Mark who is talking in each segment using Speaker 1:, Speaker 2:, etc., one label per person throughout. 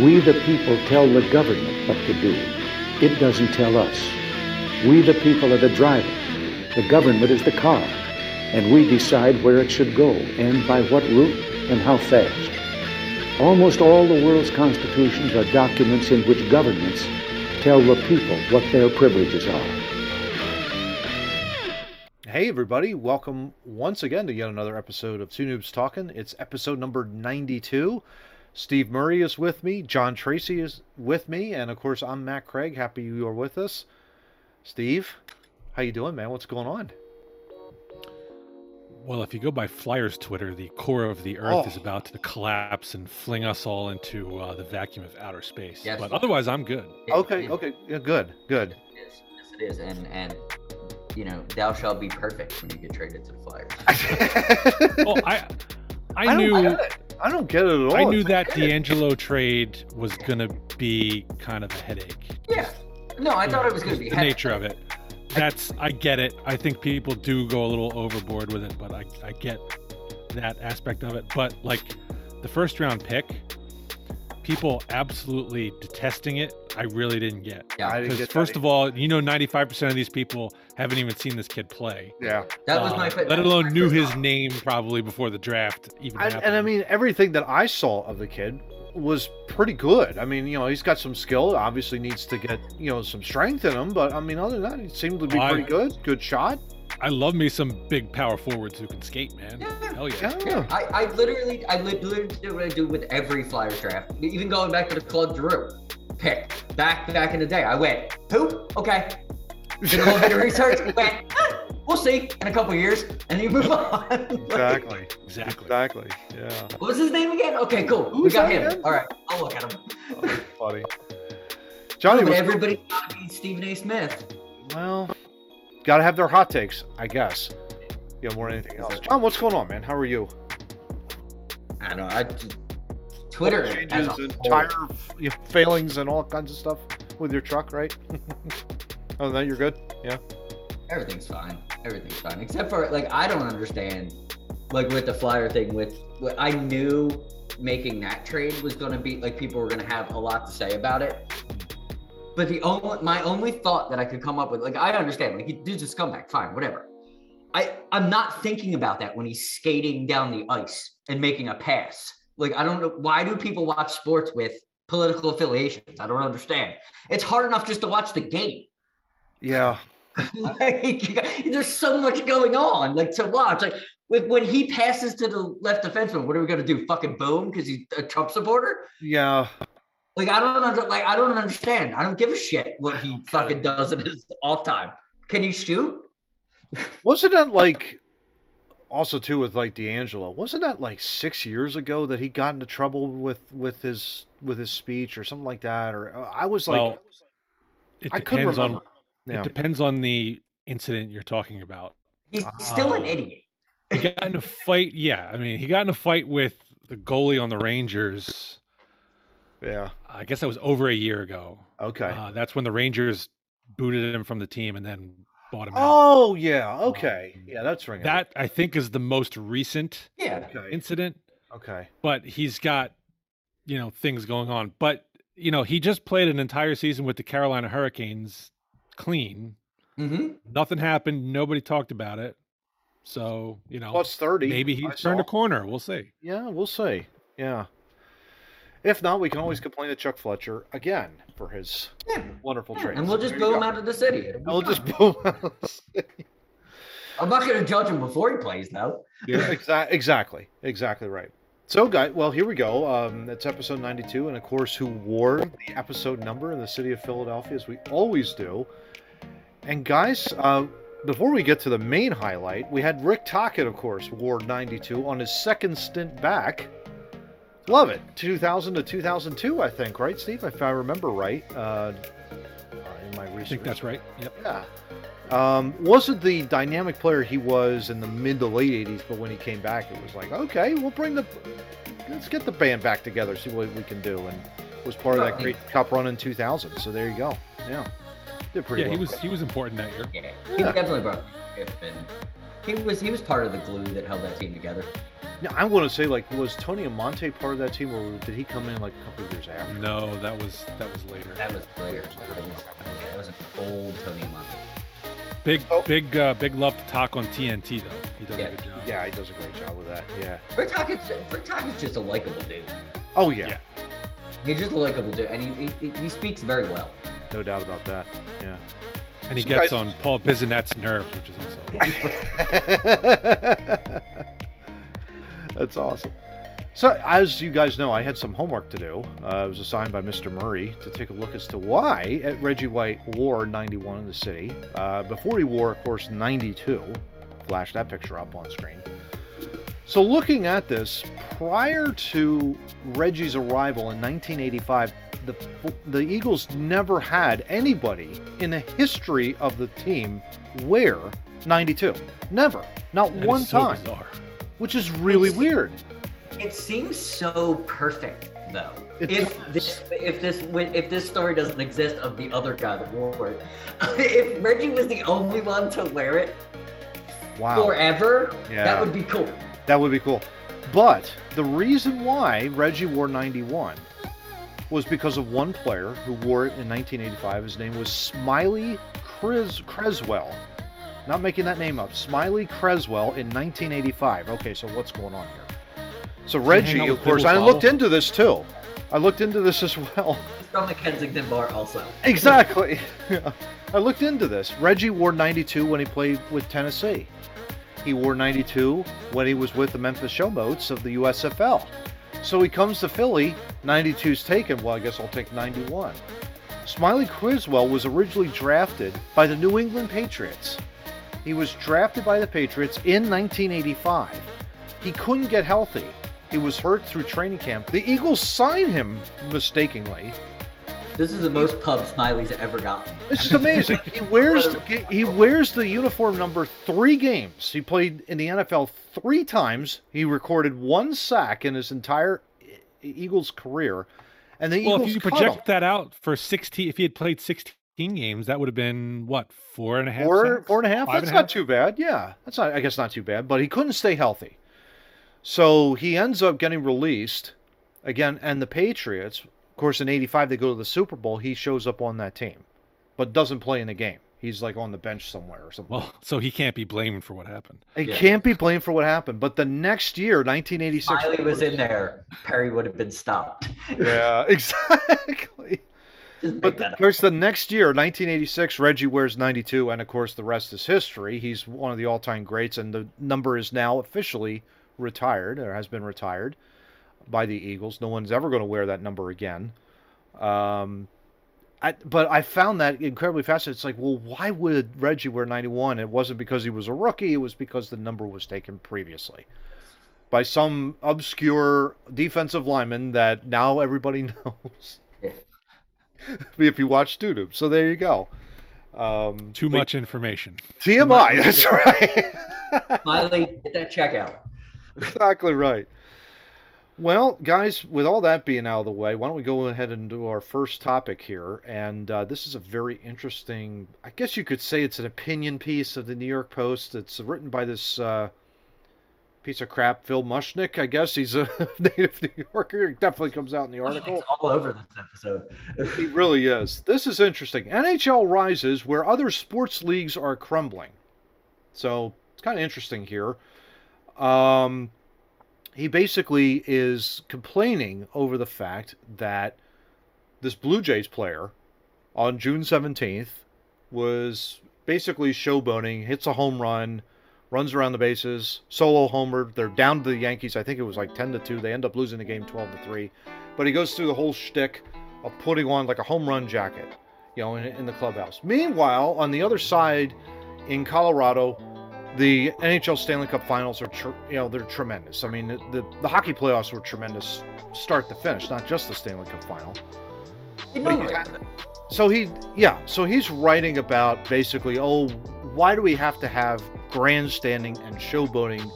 Speaker 1: We, the people, tell the government what to do. It doesn't tell us. We, the people, are the driver. The government is the car. And we decide where it should go and by what route and how fast. Almost all the world's constitutions are documents in which governments tell the people what their privileges are.
Speaker 2: Hey, everybody, welcome once again to yet another episode of Two Noobs Talking. It's episode number 92. Steve Murray is with me, John Tracy is with me, and of course, I'm Matt Craig. Happy you are with us. Steve, how you doing, man? What's going on?
Speaker 3: Well, if you go by Flyers Twitter, the core of the Earth
Speaker 2: Oh.
Speaker 3: is about to collapse and fling us all into uh, the vacuum of outer space.
Speaker 4: Yes.
Speaker 3: But otherwise, I'm good.
Speaker 2: Okay,
Speaker 4: It-
Speaker 2: okay, yeah, good, good.
Speaker 4: It is. Yes, it is. And and you know, thou shalt be perfect when you get traded to the Flyers.
Speaker 3: Well, I, I,
Speaker 2: don't
Speaker 3: knew,
Speaker 2: get it. I don't get it at all.
Speaker 3: I knew that DeAngelo trade was gonna be kind of a headache.
Speaker 4: Yeah. No, I thought it was going to be
Speaker 3: the
Speaker 4: heck-
Speaker 3: nature of it. That's I get it. I think people do go a little overboard with it, but I, I get that aspect of it. But like the first round pick, people absolutely detesting it. I really didn't get.
Speaker 4: Yeah,
Speaker 2: I didn't
Speaker 3: Because
Speaker 2: get
Speaker 3: first
Speaker 2: that
Speaker 3: of all, you know, ninety-five percent of these people haven't even seen this kid play.
Speaker 2: yeah.
Speaker 4: that was
Speaker 3: Uh,
Speaker 4: my.
Speaker 3: let alone
Speaker 4: my
Speaker 3: knew his
Speaker 4: thought.
Speaker 3: name probably before the draft even
Speaker 2: And,
Speaker 3: happened.
Speaker 2: and I mean, everything that I saw of the kid was pretty good. I mean, you know, he's got some skill. Obviously, needs to get you know some strength in him. But I mean, other than that, he seemed to be
Speaker 3: I-
Speaker 2: pretty good. Good shot.
Speaker 3: I love me some big power forwards who can skate, man.
Speaker 4: Yeah.
Speaker 3: Hell yeah.
Speaker 2: Yeah.
Speaker 4: Yeah, I, I literally, I literally do what I do with every Flyers draft. Even going back to the Claude Giroux pick back back in the day, I went who? Okay. Did a little bit of research. Went, "Eh, we'll see in a couple years, and you move on.
Speaker 2: Exactly.
Speaker 3: Exactly.
Speaker 2: Exactly. Yeah.
Speaker 4: what was his name again? Okay, cool. we got him.
Speaker 2: again?
Speaker 4: All right, I'll look at him.
Speaker 2: Oh, funny. Johnny,
Speaker 4: but everybody got to be Stephen A. Smith.
Speaker 2: well, got to have their hot takes, I guess. Yeah, more than anything else. John, what's going on, man? How are you?
Speaker 4: I don't know. I just, Twitter
Speaker 2: changes
Speaker 4: a
Speaker 2: and
Speaker 4: whole-
Speaker 2: tire you know, failings and all kinds of stuff with your truck, right? oh, no, you're good. Yeah.
Speaker 4: Everything's fine. Everything's fine. Except for like I don't understand like with the flyer thing with what I knew making that trade was gonna be like people were gonna have a lot to say about it. But the only my only thought that I could come up with, like I understand, like he dude's a scumbag, fine, whatever. I, I'm not thinking about that when he's skating down the ice and making a pass. Like I don't know why do people watch sports with political affiliations? I don't understand. It's hard enough just to watch the game.
Speaker 2: Yeah.
Speaker 4: like, there's so much going on, like to watch. Like when, when he passes to the left defenseman, what are we gonna do? Fucking boom because he's a Trump supporter?
Speaker 2: Yeah.
Speaker 4: Like I don't under, like I don't understand. I don't give a shit what he fucking does in his off time. Can he shoot?
Speaker 2: Wasn't that like also too with like DeAngelo? Wasn't that like six years ago that he got into trouble with with his with his speech or something like that? Or uh, I was like,
Speaker 3: Well, it
Speaker 2: I
Speaker 3: depends on.
Speaker 2: Yeah.
Speaker 3: it depends on the incident you're talking about.
Speaker 4: He's still an
Speaker 3: Oh.
Speaker 4: idiot.
Speaker 3: He got in a fight. Yeah, I mean, he got in a fight with the goalie on the Rangers.
Speaker 2: Yeah.
Speaker 3: I guess that was over a year ago.
Speaker 2: Okay.
Speaker 3: Uh, that's when the Rangers booted him from the team and then bought him out.
Speaker 2: oh yeah. Okay.
Speaker 3: Um,
Speaker 2: Yeah, that's ringing.
Speaker 3: That I think is the most recent
Speaker 4: Yeah.
Speaker 2: Okay.
Speaker 3: incident,
Speaker 2: Okay.
Speaker 3: but he's got you know things going on. But you know, he just played an entire season with the Carolina Hurricanes clean.
Speaker 4: Mm-hmm.
Speaker 3: Nothing happened. Nobody talked about it. So you know,
Speaker 2: Plus thirty.
Speaker 3: maybe
Speaker 2: I
Speaker 3: he's turned a corner. We'll see.
Speaker 2: Yeah, we'll see. Yeah. If not, we can always complain to Chuck Fletcher again for his
Speaker 4: Yeah.
Speaker 2: wonderful
Speaker 4: Yeah,
Speaker 2: trade.
Speaker 4: And we'll just boom him out of the city.
Speaker 2: We'll just boom. out.
Speaker 4: I'm not gonna judge him before he plays though.
Speaker 2: yeah, exactly, exactly, exactly right. So, guys, well, here we go. Um, it's episode 92, and of course, who wore the episode number in the city of Philadelphia, as we always do. And guys, uh, before we get to the main highlight, we had Rick Tocchet, of course, wore 92 on his second stint back. Love it, 2000 to 2002, I think, right, Steve? If I remember right, uh, in my research.
Speaker 3: I think that's right. Yep.
Speaker 2: Yeah. Um, wasn't the dynamic player he was in the mid to late 80s, but when he came back, it was like, okay, we'll bring the, let's get the band back together, see what we can do. And was part of that great cup run in 2000. So there you go. Yeah. Did pretty
Speaker 3: Yeah,
Speaker 2: well.
Speaker 3: he was he was important that year.
Speaker 4: Yeah. He
Speaker 2: Yeah.
Speaker 4: definitely brought and he was he was part of the glue that held that team together.
Speaker 2: Now, I want to say, like, was Tony Amonte part of that team, or did he come in like a couple of years after?
Speaker 3: No, that was that was later.
Speaker 4: That was later. That was an old Tony Amonte.
Speaker 3: Big
Speaker 2: Oh.
Speaker 3: big uh, big love to talk on TNT though. He does
Speaker 4: Yeah.
Speaker 3: a good job.
Speaker 2: Yeah, he does a great job with that. Yeah.
Speaker 4: Rick Hawkins, Rick Hawkins just a likable dude.
Speaker 2: Oh yeah,
Speaker 3: Yeah.
Speaker 4: He's just a likable dude, and he, he, he speaks very well.
Speaker 2: no doubt about that. Yeah.
Speaker 3: And he gets on Paul Bissonnette's nerves, which is also
Speaker 2: That's awesome. So, as you guys know, I had some homework to do. Uh, I was assigned by Mr. Murray to take a look as to why Reggie White wore 91 in the city. Uh, before he wore, of course, 92. Flash that picture up on screen. So, looking at this, prior to Reggie's arrival in 1985, the, the Eagles never had anybody in the history of the team wear 92. Never. Not
Speaker 3: that is
Speaker 2: one
Speaker 3: so
Speaker 2: time
Speaker 3: bizarre.
Speaker 2: which is really
Speaker 4: It's-
Speaker 2: weird.
Speaker 4: It seems so perfect, though.
Speaker 2: It
Speaker 4: if
Speaker 2: does.
Speaker 4: this if this if this story doesn't exist of the other guy that wore it, if Reggie was the only one to wear it
Speaker 2: Wow,
Speaker 4: forever,
Speaker 2: Yeah.
Speaker 4: that would be cool.
Speaker 2: that would be cool. But the reason why Reggie wore 91 was because of one player who wore it in 1985. His name was Smiley Cres- Creswell. Not making that name up. Smiley Creswell in 1985. Okay, so what's going on here? So Reggie, of course, I looked into this too. I looked into this as well.
Speaker 4: From the Kensington bar, also.
Speaker 2: Exactly. I looked into this. Reggie wore 92 when he played with Tennessee. He wore 92 when he was with the Memphis Showboats of the USFL. So he comes to Philly, 92's taken. Well, I guess I'll take 91. Smiley Creswell was originally drafted by the New England Patriots. He was drafted by the Patriots in 1985. He couldn't get healthy. He was hurt through training camp. The Eagles signed him mistakenly
Speaker 4: This is the most pub Smiley's ever gotten.
Speaker 2: It's just amazing. He wears he wears the uniform number three games. He played in the NFL three times. He recorded one sack in his entire Eagles career, and the
Speaker 3: Well,
Speaker 2: Eagles
Speaker 3: if you project
Speaker 2: him.
Speaker 3: that out for 16, if he had played 16 games, that would have been what four and a half?
Speaker 2: four
Speaker 3: sacks?
Speaker 2: four and a half.
Speaker 3: Five
Speaker 2: That's not
Speaker 3: half?
Speaker 2: too bad. Yeah, that's not. I guess not too bad. But he couldn't stay healthy, so he ends up getting released again. And the Patriots, of course, in '85 they go to the Super Bowl. He shows up on that team, but doesn't play in the game. He's like on the bench somewhere or something.
Speaker 3: Well, so he can't be blamed for what happened.
Speaker 2: He
Speaker 4: Yeah.
Speaker 2: can't be blamed for what happened. But the next year, 1986.
Speaker 4: Smiley was in there. Perry would have been stopped.
Speaker 2: Yeah, exactly. But
Speaker 4: make
Speaker 2: the,
Speaker 4: that
Speaker 2: of course, the next year, 1986, Reggie wears 92, and of course, the rest is history. He's one of the all-time greats, and the number is now officially retired, or has been retired by the Eagles. No one's ever going to wear that number again. Um, I, but I found that incredibly fascinating. It's like, well, why would Reggie wear 91? It wasn't because he was a rookie. It was because the number was taken previously by some obscure defensive lineman that now everybody knows. If you watch Student. So there you go. Um,
Speaker 3: Too
Speaker 2: but-
Speaker 3: much information.
Speaker 2: TMI. That's right.
Speaker 4: Smiley, get that check out.
Speaker 2: exactly right. Well, guys, with all that being out of the way, why don't we go ahead and do our first topic here? And uh, this is a very interesting, I guess you could say it's an opinion piece of the New York Post. It's written by this uh, piece of crap, Phil Mushnick. I guess he's a native New Yorker. It definitely comes out in the article.
Speaker 4: It's all over this episode.
Speaker 2: He really is. This is interesting. NHL rises where other sports leagues are crumbling. So it's kind of interesting here. Um, he basically is complaining over the fact that this Blue Jays player on June 17th was basically showboating, hits a home run, runs around the bases, solo homer. They're down to the Yankees. I think it was like 10 to 2. They end up losing the game 12 to 3. But he goes through the whole shtick of putting on like a home run jacket, you know, in, in the clubhouse. Meanwhile, on the other side in Colorado, the NHL Stanley Cup Finals are, tr- you know, they're tremendous. I mean, the, the the hockey playoffs were tremendous, start to finish, not just the Stanley Cup Final. So he, yeah, so he's writing about basically, oh, why do we have to have grandstanding and showboating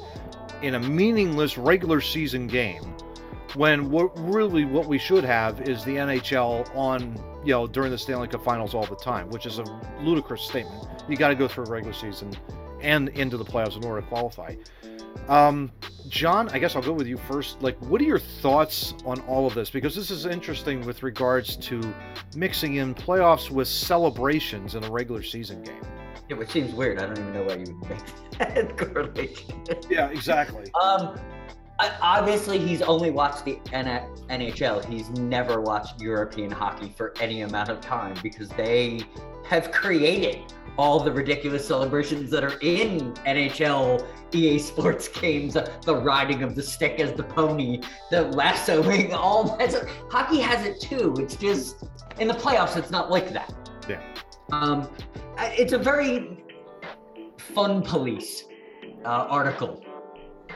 Speaker 2: in a meaningless regular season game when what really what we should have is the NHL on, you know, during the Stanley Cup Finals all the time, which is a ludicrous statement. You got to go through a regular season and into the playoffs in order to qualify. Um, John, I guess I'll go with you first. Like, what are your thoughts on all of this? Because this is interesting with regards to mixing in playoffs with celebrations in a regular season game.
Speaker 4: Yeah, which seems weird. I don't even know why you would make that correlation.
Speaker 2: Yeah, exactly.
Speaker 4: Um, I- obviously he's only watched the N- NHL. He's never watched European hockey for any amount of time because they have created all the ridiculous celebrations that are in NHL EA Sports games, the riding of the stick as the pony, the lassoing, all that. stuff. Hockey has it too. It's just in the playoffs, it's not like that.
Speaker 2: Yeah.
Speaker 4: Um, it's a very fun police uh, article.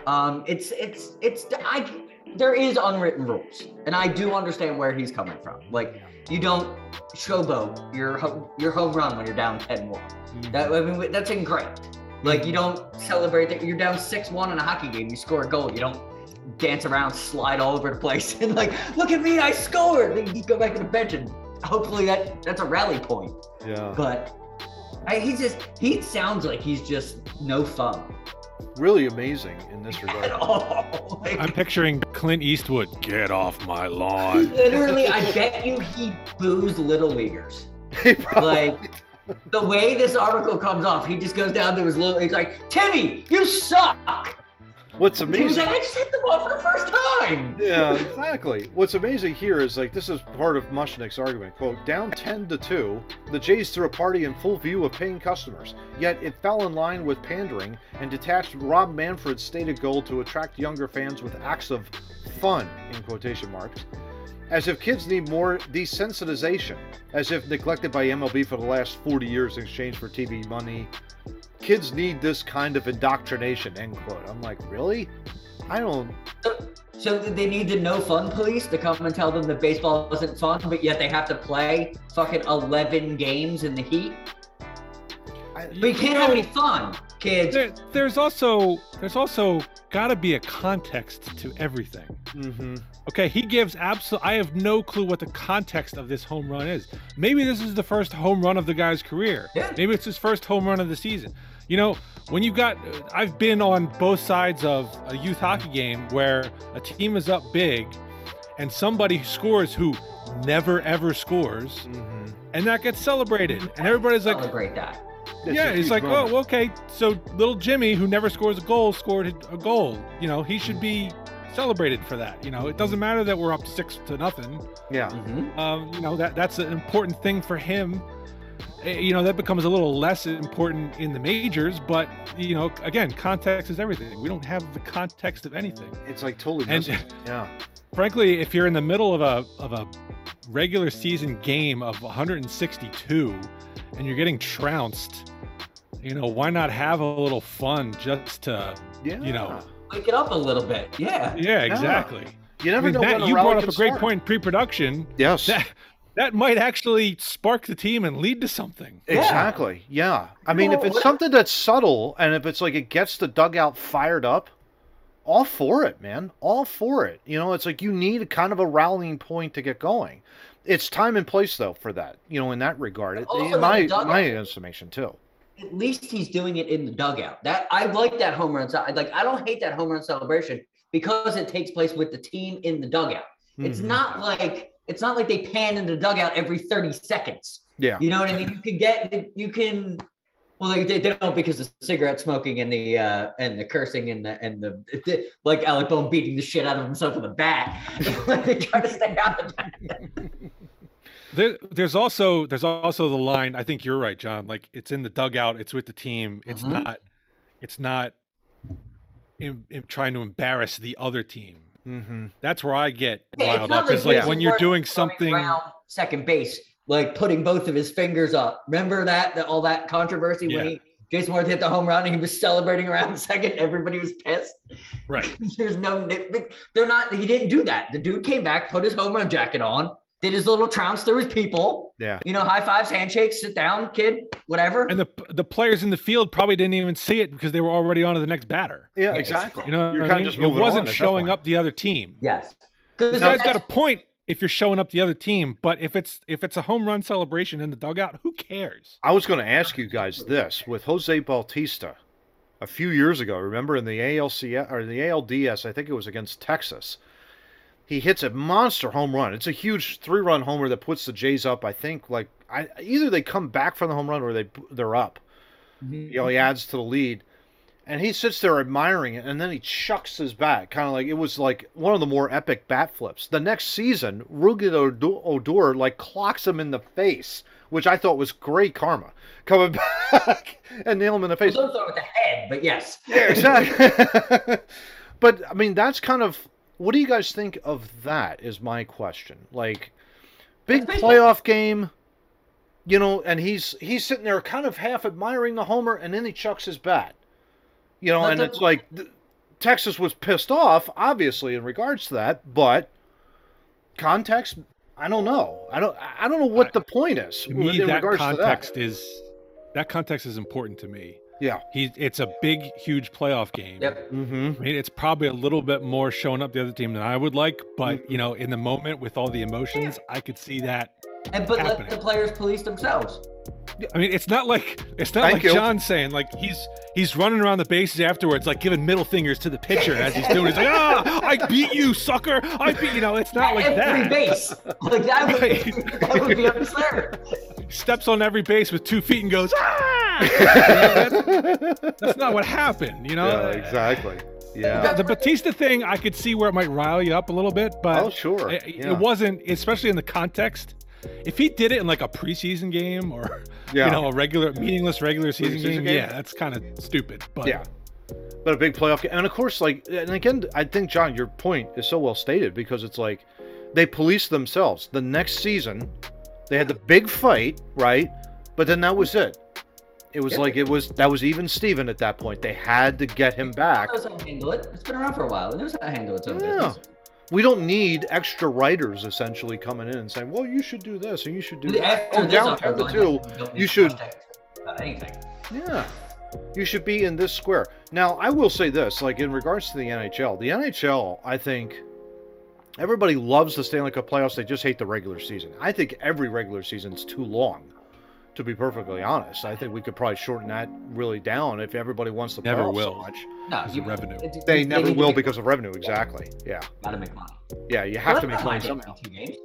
Speaker 4: Um, it's it's it's I there is unwritten rules, and I do understand where he's coming from. Like you don't showboat your ho- your home run when you're down 10-1. Mm. That I mean that's incorrect. Like mm. you don't celebrate that you're down six one in a hockey game. You score a goal. You don't dance around, slide all over the place, and like look at me, I scored. Then you go back to the bench and hopefully that that's a rally point.
Speaker 2: Yeah.
Speaker 4: But I, he's just he sounds like he's just no fun
Speaker 2: Really amazing in this regard.
Speaker 4: Oh all. Like,
Speaker 3: I'm picturing Clint Eastwood. Get off my lawn.
Speaker 4: literally, I bet you he boos little leaguers. Like the way this article comes off, he just goes down to his little. He's like, "Timmy, you suck."
Speaker 2: What's amazing
Speaker 4: like, "I just hit the ball for the first time."
Speaker 2: yeah, exactly. What's amazing here is like this is part of Mushnick's argument. Quote: Down ten to two, the Jays threw a party in full view of paying customers. Yet it fell in line with pandering and detached Rob Manfred's stated goal to attract younger fans with acts of fun in quotation marks. As if kids need more desensitization, as if neglected by MLB for the last 40 years in exchange for TV money. Kids need this kind of indoctrination, end quote. I'm like, really? I don't
Speaker 4: So they need the no fun police to come and tell them that baseball isn't fun, but yet they have to play fucking eleven games in the heat.
Speaker 2: I,
Speaker 4: But you can't have any fun, kids.
Speaker 3: There, there's also there's also got to be a context to everything.
Speaker 2: hmm
Speaker 3: Okay, he gives absolute. I have no clue what the context of this home run is. Maybe this is the first home run of the guy's career.
Speaker 4: Yeah.
Speaker 3: Maybe it's his first home run of the season. You know, when you've got, I've been on both sides of a youth hockey game where a team is up big, and somebody scores who never ever scores,
Speaker 2: hmm
Speaker 3: and that gets celebrated, and everybody's like,
Speaker 4: Celebrate that.
Speaker 3: yeah, it's like, oh, okay. So little Jimmy, who never scores a goal, scored a goal. You know, he should be celebrated for that. You know, it doesn't matter that we're up six to nothing.
Speaker 2: yeah,
Speaker 4: Mhm.
Speaker 3: Um, you know that that's an important thing for him. Eh, You know that becomes a little less important in the majors, but you know, again, context is everything. We don't have the context of anything.
Speaker 2: it's like totally
Speaker 3: And
Speaker 2: missing. yeah,
Speaker 3: frankly, if you're in the middle of a of a regular season game of 162 and you're getting trounced, you know, why not have a little fun just to,
Speaker 2: yeah.
Speaker 3: you know,
Speaker 4: Wake it up a little bit. Yeah.
Speaker 3: yeah, exactly.
Speaker 2: you
Speaker 3: I
Speaker 2: never
Speaker 3: mean,
Speaker 2: know
Speaker 3: Matt,
Speaker 2: when
Speaker 3: you brought up a great
Speaker 2: start.
Speaker 3: point in pre-production.
Speaker 2: Yes,
Speaker 3: That that might actually spark the team and lead to something.
Speaker 2: Exactly. Yeah, I mean, if it's something that's subtle and if it's like it gets the dugout fired up, all for it, man. All for it. You know, it's like you need a kind of a rallying point to get going. It's time and place though for that. You know, in that regard, it, in my
Speaker 4: dugout-
Speaker 2: my estimation too.
Speaker 4: At least he's doing it in the dugout. That I like that home run. ce- Like I don't hate that home run celebration because it takes place with the team in the dugout. It's
Speaker 2: Mhm.
Speaker 4: not like it's not like they pan in the dugout every 30 seconds.
Speaker 2: Yeah.
Speaker 4: You know what I mean? You can get you can well they, they don't because the cigarette smoking and the uh and the cursing and the and the, the like Alec Bone beating the shit out of himself with a bat. they try to stay out of that.
Speaker 3: There, there's also there's also the line. I think you're right, John. Like it's in the dugout. It's with the team. It's
Speaker 4: Mhm.
Speaker 3: not. It's not. In, in trying to embarrass the other team.
Speaker 2: Mm-hmm.
Speaker 3: That's where I get
Speaker 4: Yeah, it's not
Speaker 3: up.
Speaker 4: Like
Speaker 3: like when you're doing something.
Speaker 4: around second base, like putting both of his fingers up. Remember that, that all that controversy when he Jayson Werth hit the home run and he was celebrating around second. Everybody was pissed.
Speaker 3: Right.
Speaker 4: There's no, they're not. He didn't do that. The dude came back, put his home run jacket on, did his little trounce through his people.
Speaker 2: Yeah.
Speaker 4: You know, high fives, handshakes, sit down, kid, whatever.
Speaker 3: And the the players in the field probably didn't even see it because they were already on to the next batter.
Speaker 2: Yeah,
Speaker 4: Yeah,
Speaker 2: exactly.
Speaker 3: You know,
Speaker 2: You're
Speaker 3: what I
Speaker 2: kinda
Speaker 3: mean?
Speaker 2: just
Speaker 3: it wasn't
Speaker 2: on at that
Speaker 3: showing up the other team.
Speaker 4: yes.
Speaker 3: The
Speaker 4: Because
Speaker 3: guy's got a point if you're showing up the other team, but if it's if it's a home run celebration in the dugout, who cares?
Speaker 2: I was going to ask you guys this with Jose Bautista a few years ago. Remember in the ALCS or the ALDS, I think it was against Texas. He hits a monster home run. It's a huge three-run homer that puts the Jays up. I think like I, either they come back from the home run or they they're up.
Speaker 4: Mhm.
Speaker 2: You know, he adds to the lead, and he sits there admiring it, and then he chucks his bat, kind of like it was like one of the more epic bat flips. The next season, Rougned Odo- Odor like clocks him in the face, which I thought was great karma, coming back and nail him in the face.
Speaker 4: Don't throw it with the head, but yes.
Speaker 2: Yeah, exactly. but I mean, that's kind of what do you guys think of that? Is my question. Like, big playoff game, you know, and he's he's sitting there kind of half admiring the homer, and then he chucks his bat. You know,
Speaker 4: That's
Speaker 2: and it's like th- Texas was pissed off, obviously, in regards to that, but context. I don't know. I don't. I don't know what
Speaker 3: I-
Speaker 2: the point is
Speaker 3: To me,
Speaker 2: in
Speaker 3: that
Speaker 2: regards
Speaker 3: context
Speaker 2: to that.
Speaker 3: is that context is important to me.
Speaker 2: Yeah.
Speaker 3: He, it's a big, huge playoff game.
Speaker 4: Yep.
Speaker 2: Mm-hmm.
Speaker 3: I mean, it's probably a little bit more showing up the other team than I would like, but you know, in the moment with all the emotions, I could see that.
Speaker 4: And but let the players police themselves.
Speaker 3: I mean, it's not like it's not
Speaker 2: Thank
Speaker 3: like
Speaker 2: you.
Speaker 3: John's saying like he's he's running around the bases afterwards, like giving middle fingers to the pitcher as he's doing. He's like, "Ah, I beat you, sucker! I beat you." know, it's not like
Speaker 4: Every
Speaker 3: that.
Speaker 4: base. Like that would,
Speaker 3: Right.
Speaker 4: that would be absurd.
Speaker 3: Steps on every base with two feet and goes, "Ah!" Know, that's, that's not what happened. You know,
Speaker 2: Yeah, exactly. Yeah.
Speaker 3: The, the Bautista thing, I could see where it might rile you up a little bit, but
Speaker 2: Oh, sure.
Speaker 3: it,
Speaker 2: Yeah.
Speaker 3: it wasn't, especially in the context. If he did it in like a preseason game or
Speaker 2: Yeah.
Speaker 3: you know a regular meaningless regular season game,
Speaker 2: game?
Speaker 3: yeah, that's kind of stupid. But
Speaker 2: Yeah. But a big playoff game. And of course, like, and again, I think, John, your point is so well stated because it's like they police themselves. The next season, they had the big fight, right? But then that was it. It was
Speaker 4: Yeah.
Speaker 2: like, it was, that was even Steven at that point. They had to get him back.
Speaker 4: Knows how to handle it. It's been around for a while. It knows how to handle its own
Speaker 2: Yeah.
Speaker 4: business.
Speaker 2: We don't need extra writers essentially coming in and saying, well, you should do this and you should do that.
Speaker 4: After
Speaker 2: Oh, down
Speaker 4: upper
Speaker 2: 10 to 2.
Speaker 4: you don't need
Speaker 2: you
Speaker 4: to
Speaker 2: should-
Speaker 4: about anything.
Speaker 2: Yeah. You should be in this square. Now, I will say this, like in regards to the NHL, the NHL, I think everybody loves the Stanley Cup playoffs. They just hate the regular season. I think every regular season's too long, to be perfectly honest. I think we could probably shorten that really down if everybody wants the
Speaker 3: Never will.
Speaker 2: so much.
Speaker 4: No,
Speaker 3: Because
Speaker 4: you,
Speaker 3: of revenue.
Speaker 4: it-
Speaker 2: They
Speaker 4: it-
Speaker 2: never will
Speaker 4: make-
Speaker 2: because of revenue. Exactly. Yeah.
Speaker 4: Gotta make money.
Speaker 2: Yeah. You have
Speaker 4: I
Speaker 2: to make money somehow.
Speaker 4: games.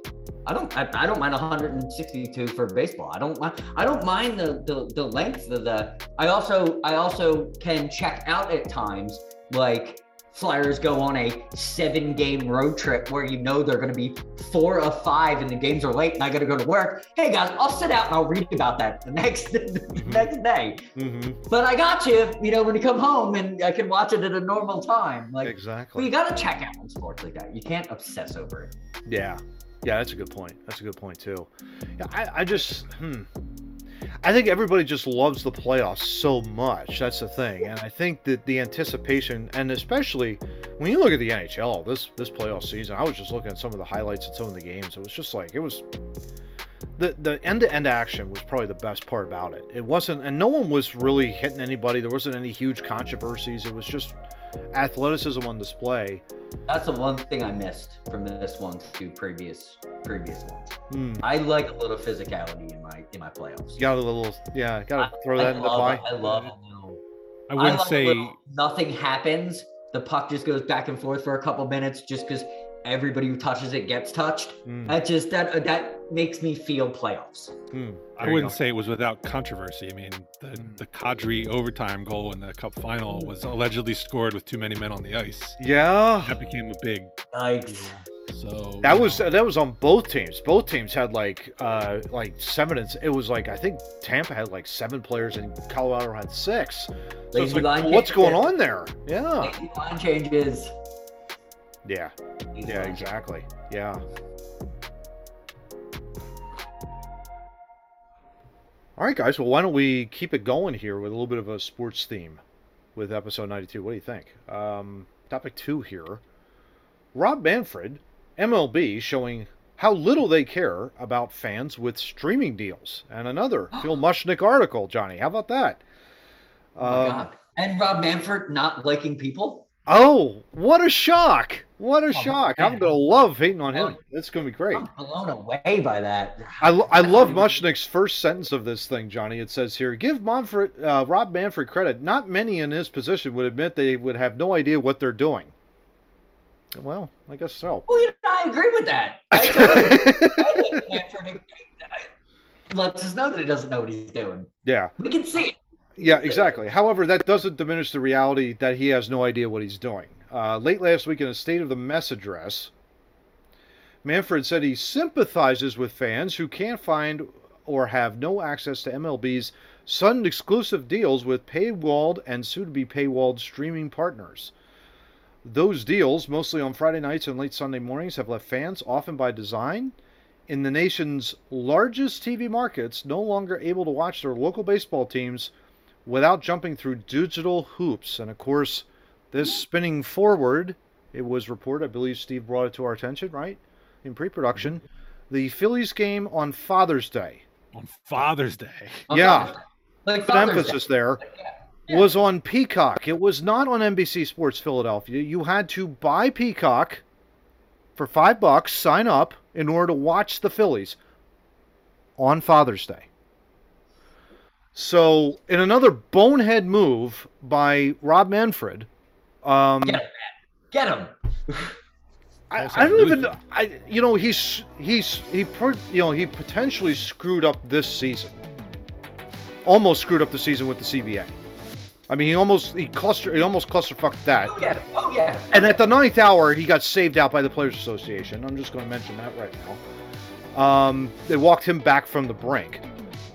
Speaker 4: I don't. I, I don't mind 162 for baseball. I don't mind. I don't mind the, the the length of the. I also I also can check out at times like Flyers go on a seven game road trip where you know they're going to be four of five and the games are late and I got to go to work. Hey guys, I'll sit out and I'll read about that the next the next day.
Speaker 2: hmm
Speaker 4: But I got you. You know when you come home and I can watch it at a normal time. Like. Well,
Speaker 2: Exactly.
Speaker 4: you gotta check out on sports like that. You can't obsess over it.
Speaker 2: Yeah, yeah, that's a good point. That's a good point too. Yeah, I, I just, hmm, I think everybody just loves the playoffs so much. That's the thing, and I think that the anticipation, and especially when you look at the NHL this this playoff season, I was just looking at some of the highlights and some of the games. It was just like it was. The, the end-to-end action was probably the best part about it. It wasn't, and no one was really hitting anybody. There wasn't any huge controversies. It was just athleticism on display.
Speaker 4: That's the one thing I missed from this one to previous previous ones.
Speaker 2: Hmm.
Speaker 4: I like a little physicality in my in my playoffs.
Speaker 2: You got a little, yeah, got to
Speaker 4: I-
Speaker 2: throw
Speaker 4: I
Speaker 2: that in the pie.
Speaker 4: I love a little.
Speaker 3: I wouldn't
Speaker 4: like a
Speaker 3: say
Speaker 4: little nothing happens. The puck just goes back and forth for a couple minutes, just because everybody who touches it gets touched.
Speaker 2: Mm,
Speaker 4: That just that that makes me feel playoffs.
Speaker 2: mm.
Speaker 3: I wouldn't
Speaker 2: go.
Speaker 3: say it was without controversy. I mean, the
Speaker 2: Mm.
Speaker 3: the Kadri overtime goal in the Cup final was allegedly scored with too many men on the ice.
Speaker 2: Yeah,
Speaker 3: That became a big.
Speaker 4: Like
Speaker 3: So
Speaker 2: that was
Speaker 3: know,
Speaker 2: that was on both teams. Both teams had like uh like seven. And, it was like I think Tampa had like seven players and Colorado had six. So like,
Speaker 4: line
Speaker 2: what's
Speaker 4: change.
Speaker 2: going on there? Yeah,
Speaker 4: lazy line changes.
Speaker 2: yeah,
Speaker 4: Lazy
Speaker 2: yeah,
Speaker 4: line
Speaker 2: exactly. Yeah. All right, guys. Well, why don't we keep it going here with a little bit of a sports theme with episode 92? What do you think? Um, topic two here. Rob Manfred, MLB, showing how little they care about fans with streaming deals. And another Phil Mushnick article, Johnny. How about that?
Speaker 4: Oh my
Speaker 2: Um,
Speaker 4: God. And Rob Manfred not liking people.
Speaker 2: Oh, what a shock! What a
Speaker 4: Oh,
Speaker 2: shock!
Speaker 4: man.
Speaker 2: I'm gonna love hating on him. It's gonna be great.
Speaker 4: I'm blown away by that.
Speaker 2: I, lo- I love Mushnick's first sentence of this thing, Johnny. It says here, give Manfred, uh, Rob Manfred credit. Not many in his position would admit they would have no idea what they're doing. Well, I guess so.
Speaker 4: Well, you know, I agree with that. I totally- I Manfred lets us know that he doesn't know what he's doing.
Speaker 2: yeah,
Speaker 4: We can see it.
Speaker 2: yeah, exactly. However, that doesn't diminish the reality that he has no idea what he's doing. Uh, late last week in a State of the Mess address, Manfred said he sympathizes with fans who can't find or have no access to MLB's sudden exclusive deals with paywalled and soon to be paywalled streaming partners. Those deals, mostly on Friday nights and late Sunday mornings, have left fans, often by design, in the nation's largest TV markets, no longer able to watch their local baseball teams without jumping through digital hoops. And of course, this spinning forward, it was reported, I believe Steve brought it to our attention, right? In pre production, the Phillies game on Father's Day.
Speaker 3: On Father's Day.
Speaker 2: Yeah.
Speaker 4: Like Father's
Speaker 2: emphasis
Speaker 4: Day.
Speaker 2: there.
Speaker 4: Yeah.
Speaker 2: was on Peacock. It was not on NBC Sports Philadelphia. You had to buy Peacock for five bucks, sign up in order to watch the Phillies on Father's Day. So, in another bonehead move by Rob Manfred, um,
Speaker 4: Get him. Get him.
Speaker 2: I, I don't
Speaker 3: really
Speaker 2: even. I you know he's he's he per, you know he potentially screwed up this season. Almost screwed up the season with the CBA. I mean, he almost he cluster he almost clusterfucked that.
Speaker 4: Oh yeah. Oh yeah.
Speaker 2: And at the ninth hour, he got saved out by the Players Association. I'm just going to mention that right now. Um, they walked him back from the brink.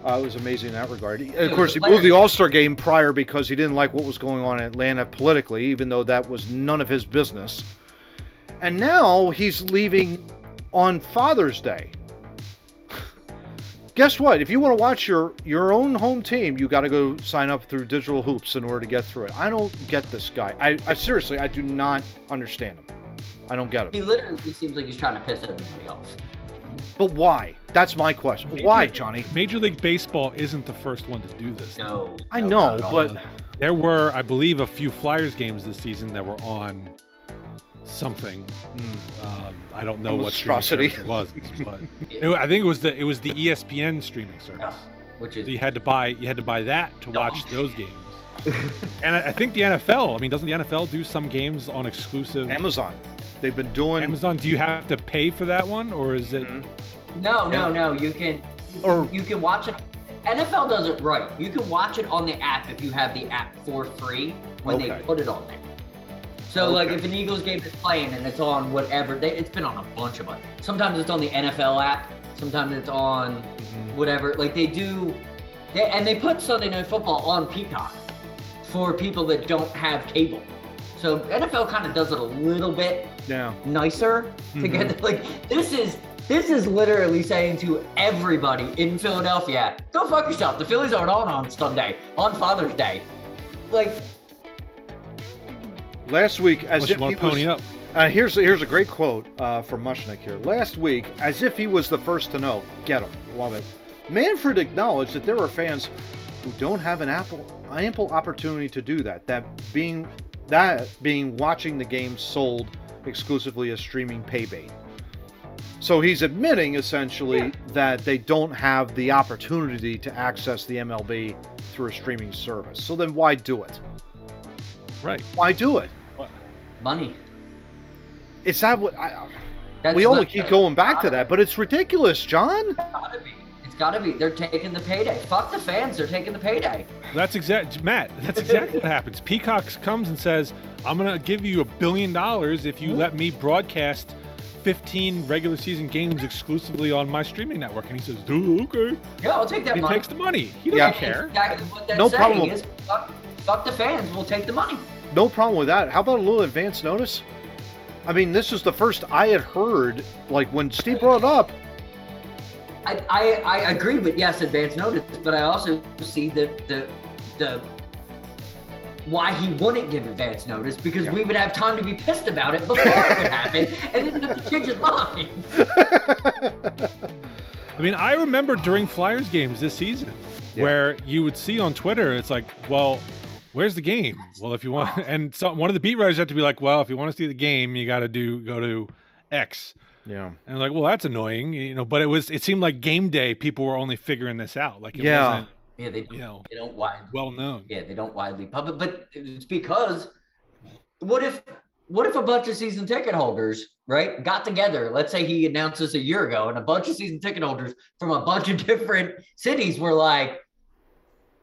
Speaker 2: Uh, it was amazing in that regard. Of course, he moved the All Star game prior because he didn't like what was going on in Atlanta politically, even though that was none of his business. And now he's leaving on Father's Day. Guess what? If you want to watch your your own home team, you got to go sign up through Digital Hoops in order to get through it. I don't get this guy. I, I seriously, I do not understand him. I don't get him.
Speaker 4: He literally seems like he's trying to piss everybody off.
Speaker 2: But why? That's my question. Why, Johnny?
Speaker 3: Major League Baseball isn't the first one to do this.
Speaker 4: No.
Speaker 2: I
Speaker 4: no,
Speaker 2: know,
Speaker 4: not at all.
Speaker 2: but
Speaker 3: There were, I believe, a few Flyers games this season that were on something. Um, I don't know what streaming
Speaker 2: Monstrosity.
Speaker 3: it was, but it, I think it was the it was the ESPN streaming service.
Speaker 4: Yeah, which is
Speaker 3: So you had to buy you had to buy that to watch those games. and I, I think the NFL. I mean, doesn't the NFL do some games on exclusive
Speaker 2: Amazon. They've been doing.
Speaker 3: Amazon? Do you have to pay for that one, or is it?
Speaker 2: Mhm.
Speaker 4: no, no, no. You can,
Speaker 2: Or-
Speaker 4: you can watch it. NFL does it right. You can watch it on the app if you have the app for free when they put it on there. So like if an Eagles game is playing and it's on whatever, they, it's been on a bunch of them. Sometimes it's on the NFL app. Sometimes it's on whatever. Like they do, they, and they put Sunday Night Football on Peacock for people that don't have cable. So NFL kind of does it a little bit
Speaker 2: Yeah.
Speaker 4: nicer to
Speaker 2: Mhm.
Speaker 4: get like this is this is literally saying to everybody in Philadelphia, go fuck yourself. The Phillies aren't on on Sunday on Father's Day. Like
Speaker 2: Last week, as
Speaker 3: Unless
Speaker 2: if
Speaker 3: you want
Speaker 2: he
Speaker 3: to pony
Speaker 2: was,
Speaker 3: up.
Speaker 2: Uh, here's here's a great quote uh, from Mushnick here. Last week, as if he was the first to know, get him, love it. Manfred acknowledged that there are fans who don't have an ample ample opportunity to do that. That being that being watching the game sold exclusively as streaming pay bait. So he's admitting essentially that they don't have the opportunity to access the MLB through a streaming service. So then why do it?
Speaker 3: Right.
Speaker 2: Why do it?
Speaker 4: money.
Speaker 2: It's not what I,
Speaker 4: That's
Speaker 2: we only keep going back to that, but it's ridiculous, John.
Speaker 4: It's gotta be. It's gotta be. They're taking the payday. Fuck the fans. They're taking the payday.
Speaker 3: That's exact, Matt. That's exactly what happens. Peacock comes and says, "I'm gonna give you a billion dollars if you let me broadcast 15 regular season games exclusively on my streaming network." And he says, "Dude, okay."
Speaker 4: Yeah, I'll take that
Speaker 3: He
Speaker 4: money.
Speaker 3: takes the money. He doesn't
Speaker 2: Yeah.
Speaker 3: care.
Speaker 4: Exactly what that's
Speaker 2: No
Speaker 4: saying
Speaker 2: problem.
Speaker 4: is fuck, fuck the fans. We'll take the money.
Speaker 2: No problem with that. How about a little advance notice? I mean, this is the first I had heard, like when Steve brought it up.
Speaker 4: I, I, I agree with yes, advance notice, but I also see the the the why he wouldn't give advance notice because
Speaker 2: Yeah.
Speaker 4: we would have time to be pissed about it before it would happen and then have to change his mind.
Speaker 3: I mean, I remember during Flyers games this season
Speaker 2: Yeah.
Speaker 3: where you would see on Twitter, it's like, well, Where's the game? Well, if you want, and so one of the beat writers had to be like, well, if you want to see the game, you got to do go to X.
Speaker 2: Yeah.
Speaker 3: And like, well, that's annoying, you know. But it was, it seemed like game day people were only figuring this out. Like, it
Speaker 2: Yeah.
Speaker 3: wasn't,
Speaker 4: Yeah, they
Speaker 3: you know,
Speaker 4: they don't wide
Speaker 3: well known.
Speaker 4: yeah they don't widely public, but it's because what if what if a bunch of season ticket holders right got together? Let's say he announced this a year ago, and a bunch of season ticket holders from a bunch of different cities were like.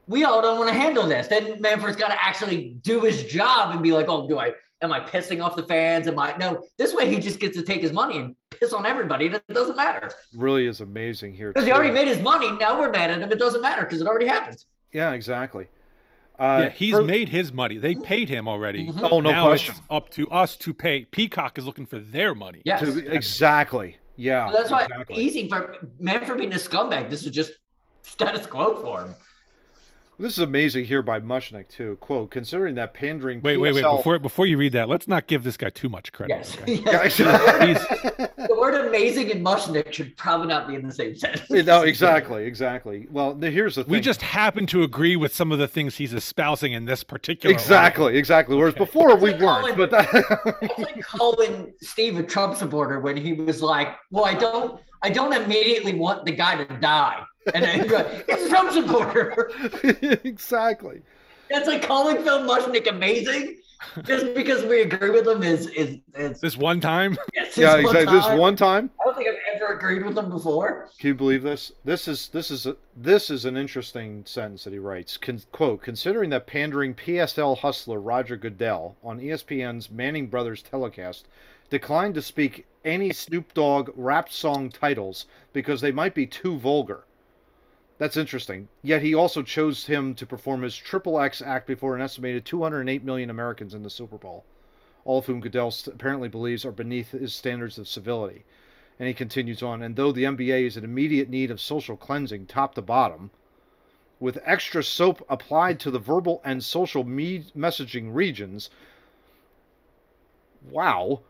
Speaker 4: We all don't want to handle this. Then Manfred's got to actually do his job and be like, "Oh, do I? Am I pissing off the fans? Am I no?" This way, he just gets to take his money and piss on everybody. and It doesn't matter
Speaker 2: Really is amazing here.
Speaker 4: because he already made his money. Now we're mad at him. It doesn't matter because it already happened.
Speaker 2: Yeah, exactly. Uh,
Speaker 3: yeah, he's
Speaker 2: for-
Speaker 3: made his money. They paid him already.
Speaker 4: Mhm.
Speaker 2: Oh, no
Speaker 3: now
Speaker 2: question.
Speaker 3: it's up to us to pay. Peacock is looking for their money.
Speaker 4: Yes.
Speaker 2: to- exactly. Yeah.
Speaker 4: So that's why
Speaker 2: exactly.
Speaker 4: easy for man for being a scumbag. This is just status quo for him.
Speaker 2: This is amazing here by Mushnick too. Quote: Considering that pandering.
Speaker 3: Wait, wait, wait! Before before you read that, let's not give this guy too much credit.
Speaker 4: Yes.
Speaker 3: okay?
Speaker 4: yes.
Speaker 2: Yeah,
Speaker 4: the word amazing and Mushnick should probably not be in the same sentence.
Speaker 2: no, exactly, exactly. Well, here's the thing.
Speaker 3: We just happen to agree with some of the things he's espousing in this particular.
Speaker 2: exactly, exactly. Whereas
Speaker 3: Okay.
Speaker 2: before we
Speaker 4: like
Speaker 2: weren't,
Speaker 4: Colin-
Speaker 2: but that,
Speaker 4: It's like calling Steve a Trump supporter when he was like, "Well, I don't, I don't immediately want the guy to die," and then he's like, "It's a Trump supporter."
Speaker 2: exactly.
Speaker 4: That's like calling Phil Mushnick amazing just because we agree with him is is is.
Speaker 3: This one time,
Speaker 4: Yes,
Speaker 2: Yeah,
Speaker 4: one
Speaker 2: exactly. This one time.
Speaker 4: I don't think I've ever agreed with him before.
Speaker 2: Can you believe this? This is this is a, this is an interesting sentence that he writes. Con, quote: Considering that pandering PSL hustler Roger Goodell on ESPN's Manning Brothers telecast declined to speak any Snoop Dogg rap song titles because they might be too vulgar. That's interesting. Yet he also chose him to perform his Triple X act before an estimated 208 million Americans in the Super Bowl, all of whom Goodell apparently believes are beneath his standards of civility. And he continues on, and though the NBA is in immediate need of social cleansing top to bottom, with extra soap applied to the verbal and social me- messaging regions, wow,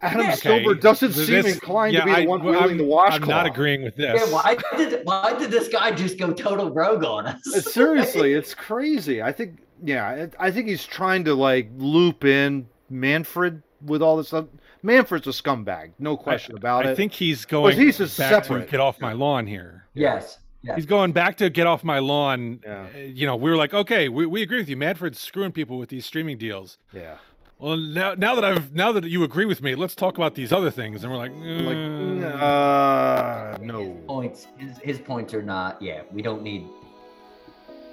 Speaker 2: Adam
Speaker 4: Yeah.
Speaker 2: Silver doesn't
Speaker 3: th-
Speaker 2: seem inclined
Speaker 3: yeah,
Speaker 2: to be the
Speaker 3: I-
Speaker 2: one
Speaker 3: well,
Speaker 2: wielding
Speaker 3: I'm-
Speaker 2: the washcloth.
Speaker 3: I'm not agreeing with this.
Speaker 4: Yeah, why did why did this guy just go total rogue on
Speaker 2: Uh,
Speaker 4: us?
Speaker 2: Seriously, it's crazy. I think, yeah, I think he's trying to like loop in Manfred with all this stuff. Manfred's a scumbag, no question about
Speaker 3: I
Speaker 2: it.
Speaker 3: I think he's going
Speaker 2: he's just
Speaker 3: back
Speaker 2: separate.
Speaker 3: to get off my lawn here.
Speaker 4: yes. Yes.
Speaker 3: He's going back to get off my lawn.
Speaker 2: Yeah.
Speaker 3: Uh, You know, we were like, okay, we, we agree with you. Manfred's screwing people with these streaming deals.
Speaker 2: yeah,
Speaker 3: Well, now now that I've now that you agree with me, let's talk about these other things. And we're like,
Speaker 2: like,
Speaker 3: "Uh,
Speaker 2: uh, no,
Speaker 4: points his, his points are not yeah we don't need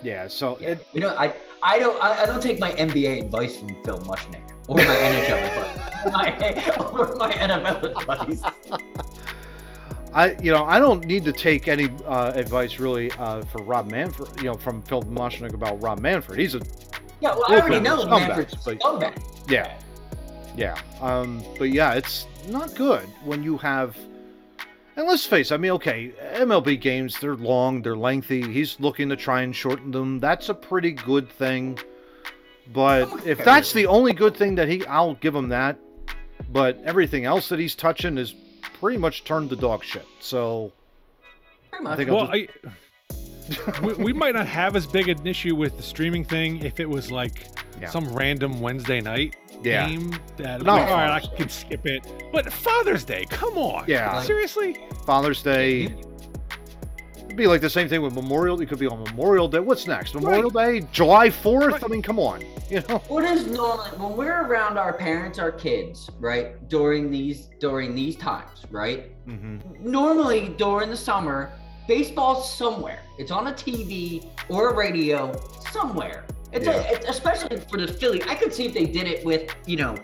Speaker 2: yeah. So
Speaker 4: yeah.
Speaker 2: it,
Speaker 4: we don't i i don't I, I don't take my nba advice from phil mushnick or my nhl advice my, or my nfl advice
Speaker 2: I, you know, I don't need to take any uh, advice really uh, for Rob Manfred, you know, from Phil Mushnick about Rob Manfred. He's a
Speaker 4: yeah well i already know
Speaker 2: scumbags,
Speaker 4: manfred's a
Speaker 2: but- Yeah. Yeah. Um, but yeah, it's not good when you have. And let's face it, I mean, okay, MLB games, they're long, they're lengthy. He's looking to try and shorten them. That's a pretty good thing. But if that's the only good thing that he, I'll give him that. But everything else that he's touching is pretty much turned to dog shit. So
Speaker 4: Pretty
Speaker 2: I
Speaker 4: much.
Speaker 2: think I'll
Speaker 3: well,
Speaker 2: just-
Speaker 3: I, we, we might not have as big an issue with the streaming thing if it was like
Speaker 2: Yeah.
Speaker 3: some random Wednesday night
Speaker 2: Yeah.
Speaker 3: game that
Speaker 2: No.
Speaker 3: like, all right, I can skip it. But Father's Day, come on.
Speaker 2: Yeah.
Speaker 3: Seriously?
Speaker 2: Father's Day. It'd be like the same thing with Memorial. It could be on Memorial Day. What's next? Memorial Day, July Fourth.
Speaker 3: Right.
Speaker 2: I mean, come on. You know.
Speaker 4: What is normally when we're around our parents, our kids, right? During these during these times, right?
Speaker 2: Mm-hmm.
Speaker 4: Normally during the summer, baseball's somewhere. It's on a TV or a radio somewhere. It's,
Speaker 2: Yeah.
Speaker 4: a, it's especially for the Philly. I could see if they did it with you know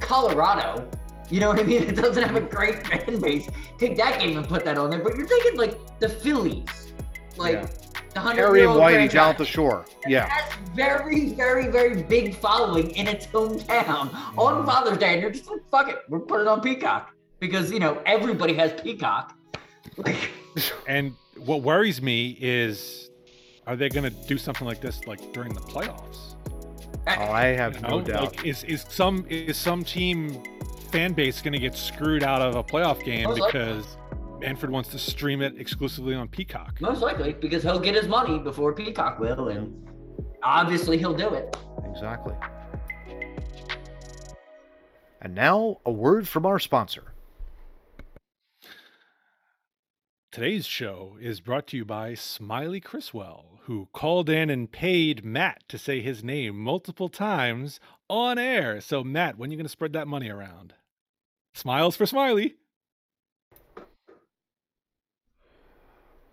Speaker 4: Colorado. You know what I mean? It doesn't have a great fan base. Take that game and put that on there. But you're thinking like the Phillies, like
Speaker 2: Yeah.
Speaker 4: the hundred
Speaker 2: Harry and Whitey the shore. Yeah.
Speaker 4: has very, very, very big following in its hometown on mm-hmm. Father's Day, and you're just like, fuck it, we're putting it on Peacock because you know everybody has Peacock. Like,
Speaker 3: And what worries me is are they going to do something like this like during the playoffs?
Speaker 2: Oh, I have
Speaker 3: You
Speaker 2: no doubt.
Speaker 3: Like, is is some is some team fan base going to get screwed out of a playoff game
Speaker 4: Most likely.
Speaker 3: because Manfred wants to stream it exclusively on Peacock?
Speaker 4: most likely because he'll get his money before Peacock will, and obviously he'll do it.
Speaker 2: exactly. And now, a word from our sponsor.
Speaker 3: Today's show is brought to you by Smiley Creswell, who called in and paid Matt to say his name multiple times on air. So, Matt, when are you going to spread that money around? Smiles for Smiley.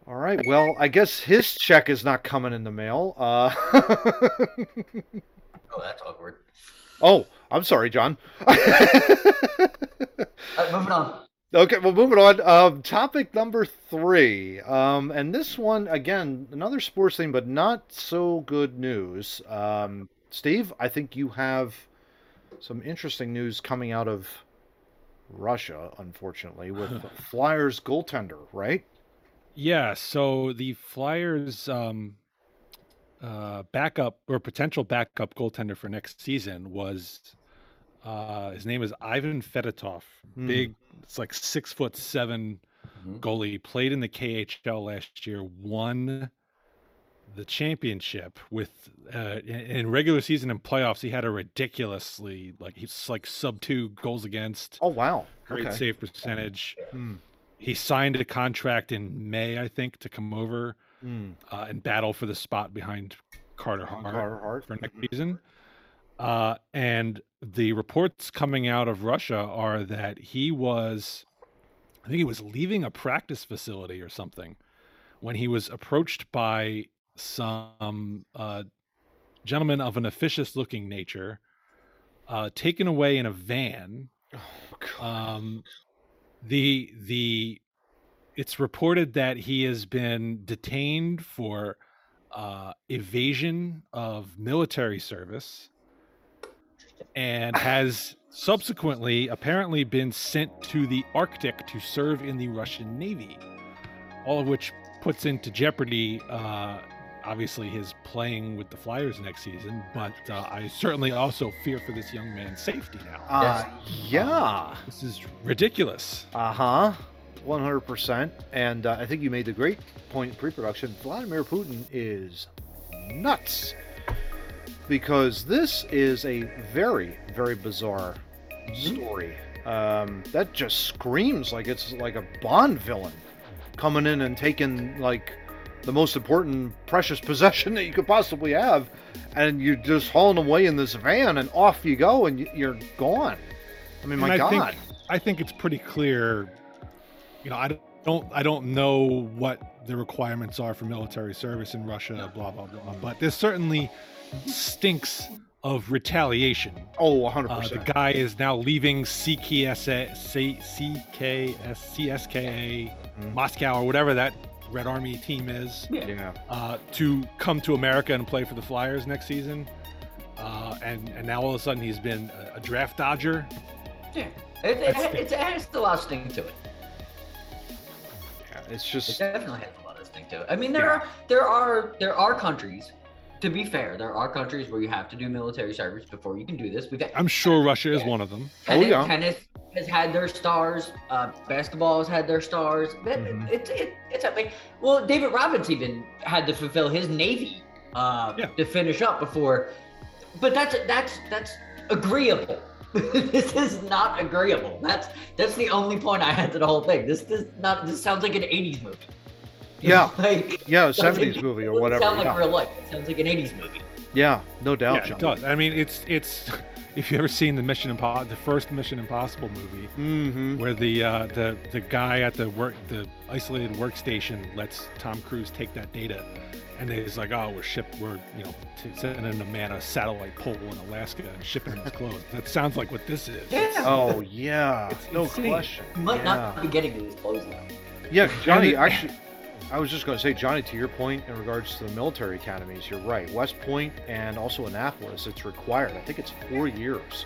Speaker 2: All right. Well, I guess his check is not coming in the mail. Uh,
Speaker 4: Oh, that's awkward.
Speaker 2: oh, I'm sorry, John.
Speaker 4: Uh, moving on.
Speaker 2: Okay, well, moving on. Um, topic number three, um, and this one again, another sports thing, but not so good news. Um, Steve, I think you have some interesting news coming out of Russia, unfortunately, with the Flyers goaltender, right?
Speaker 3: Yeah, so the Flyers um uh backup or potential backup goaltender for next season was uh his name is Ivan Fedotov.
Speaker 2: Hmm.
Speaker 3: Big it's like six foot seven
Speaker 4: Mhm.
Speaker 3: goalie, played in the KHL last year, won the championship with uh in, in regular season and playoffs he had a ridiculously like he's like sub two goals against,
Speaker 2: Oh wow!
Speaker 3: great
Speaker 2: Okay.
Speaker 3: save percentage.
Speaker 2: Hmm.
Speaker 3: He signed a contract in May, I think, to come over
Speaker 2: Hmm.
Speaker 3: uh, and battle for the spot behind Carter Hart
Speaker 2: Carter Hart.
Speaker 3: for next
Speaker 2: Mhm.
Speaker 3: season. Uh, and the reports coming out of Russia are that he was, I think he was leaving a practice facility or something when he was approached by some uh, gentleman of an officious looking nature, uh, taken away in a van.
Speaker 2: Oh,
Speaker 3: um, the the it's reported that he has been detained for uh, evasion of military service and has subsequently apparently been sent to the Arctic to serve in the Russian Navy, all of which puts into jeopardy. Uh, Obviously, his playing with the Flyers next season, but uh, I certainly also fear for this young man's safety now.
Speaker 2: Uh, yeah.
Speaker 3: This is ridiculous.
Speaker 2: Uh huh. 100%. And uh, I think you made the great point in pre production. Vladimir Putin is nuts. Because this is a very, very bizarre story. Um, that just screams like it's like a Bond villain coming in and taking, like, the most important precious possession that you could possibly have. And you're just hauling away in this van and off you go and you're gone. I mean, my
Speaker 3: I
Speaker 2: God.
Speaker 3: think I think it's pretty clear. You know, I don't I don't know what the requirements are for military service in Russia. Blah blah blah. But there's certainly stinks of retaliation.
Speaker 2: oh, 100%.
Speaker 3: Uh, the guy is now leaving CKSA, C- CKS, CSKA,
Speaker 2: Mhm.
Speaker 3: Moscow, or whatever that Red Army team is,
Speaker 2: yeah.
Speaker 3: uh, to come to America and play for the Flyers next season. Uh, and and now all of a sudden he's been a, a draft dodger.
Speaker 4: Yeah. It, it,
Speaker 3: That's
Speaker 4: it, it has a lot of sting to it.
Speaker 2: Yeah, it's
Speaker 4: It
Speaker 2: just
Speaker 4: definitely has a lot of sting to it. I mean, there
Speaker 2: Yeah.
Speaker 4: are there are there are countries. To be fair, there are countries where you have to do military service before you can do this. We've got
Speaker 3: I'm sure Russia is one of them.
Speaker 2: Oh,
Speaker 4: tennis,
Speaker 2: yeah.
Speaker 4: tennis has had their stars. Uh, basketball has had their stars. But
Speaker 2: Mhm.
Speaker 4: It's it, it's a big. Well, David Robbins even had to fulfill his navy uh,
Speaker 3: Yeah.
Speaker 4: to finish up before. But that's that's that's agreeable. this is not agreeable. That's that's the only point I had to the whole thing. This does not. This sounds like an '80s movie.
Speaker 2: Yeah,
Speaker 4: like
Speaker 2: yeah, a 70s movie or whatever.
Speaker 4: Sound like
Speaker 2: yeah.
Speaker 4: real life. It sounds like an '80s movie.
Speaker 2: yeah, no doubt.
Speaker 3: yeah,
Speaker 2: John.
Speaker 3: it does. I mean, it's it's if you ever seen the Mission Impossible, the first Mission Impossible movie,
Speaker 2: Mm-hmm.
Speaker 3: where the uh, the the guy at the work the isolated workstation lets Tom Cruise take that data, and he's like, oh, we're ship we're you know sending a man a satellite pole in Alaska and shipping him his clothes. That sounds like what this is.
Speaker 4: Yeah.
Speaker 2: Oh yeah,
Speaker 3: It's
Speaker 2: no
Speaker 3: insane.
Speaker 2: question.
Speaker 4: You might
Speaker 2: yeah.
Speaker 4: not be getting these clothes now.
Speaker 2: Yeah, Johnny.
Speaker 3: it-
Speaker 2: Actually, I was just going to say, Johnny, to your point in regards to the military academies, you're right. West Point and also Annapolis, it's required. I think it's four years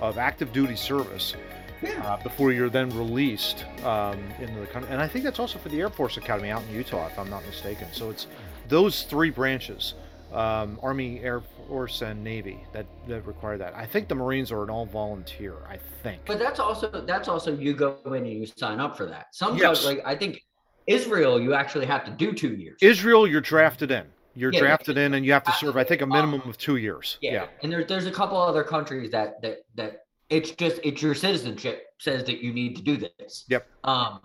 Speaker 2: of active duty service
Speaker 4: Yeah.
Speaker 2: uh, before you're then released um, into the country. And I think that's also for the Air Force Academy out in Utah, if I'm not mistaken. So it's those three branches um, Army, Air Force, and Navy that, that require that. I think the Marines are an all volunteer, I think.
Speaker 4: But that's also that's also you go in and you sign up for that. Sometimes,
Speaker 2: Yes.
Speaker 4: like I think Israel, you actually have to do two years.
Speaker 2: Israel, you're drafted in. You're
Speaker 4: Yeah.
Speaker 2: drafted in, and you have to serve, I think, a minimum of two years.
Speaker 4: Yeah.
Speaker 2: Yeah.
Speaker 4: And there's there's a couple other countries that that that it's just it's your citizenship says that you need to do this.
Speaker 2: Yep.
Speaker 4: Um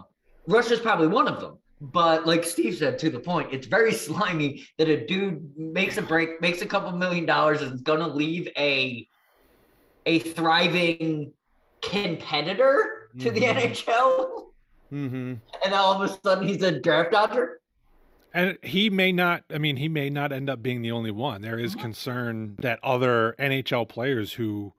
Speaker 4: Russia's probably one of them. But like Steve said, to the point, it's very slimy that a dude makes a break, makes a couple million dollars, and is gonna leave a a thriving competitor to the
Speaker 2: Mhm.
Speaker 4: NHL,
Speaker 2: Mm-hmm.
Speaker 4: and all of a sudden he's a draft dodger.
Speaker 3: And he may not, I mean, he may not end up being the only one. There is concern that other NHL players who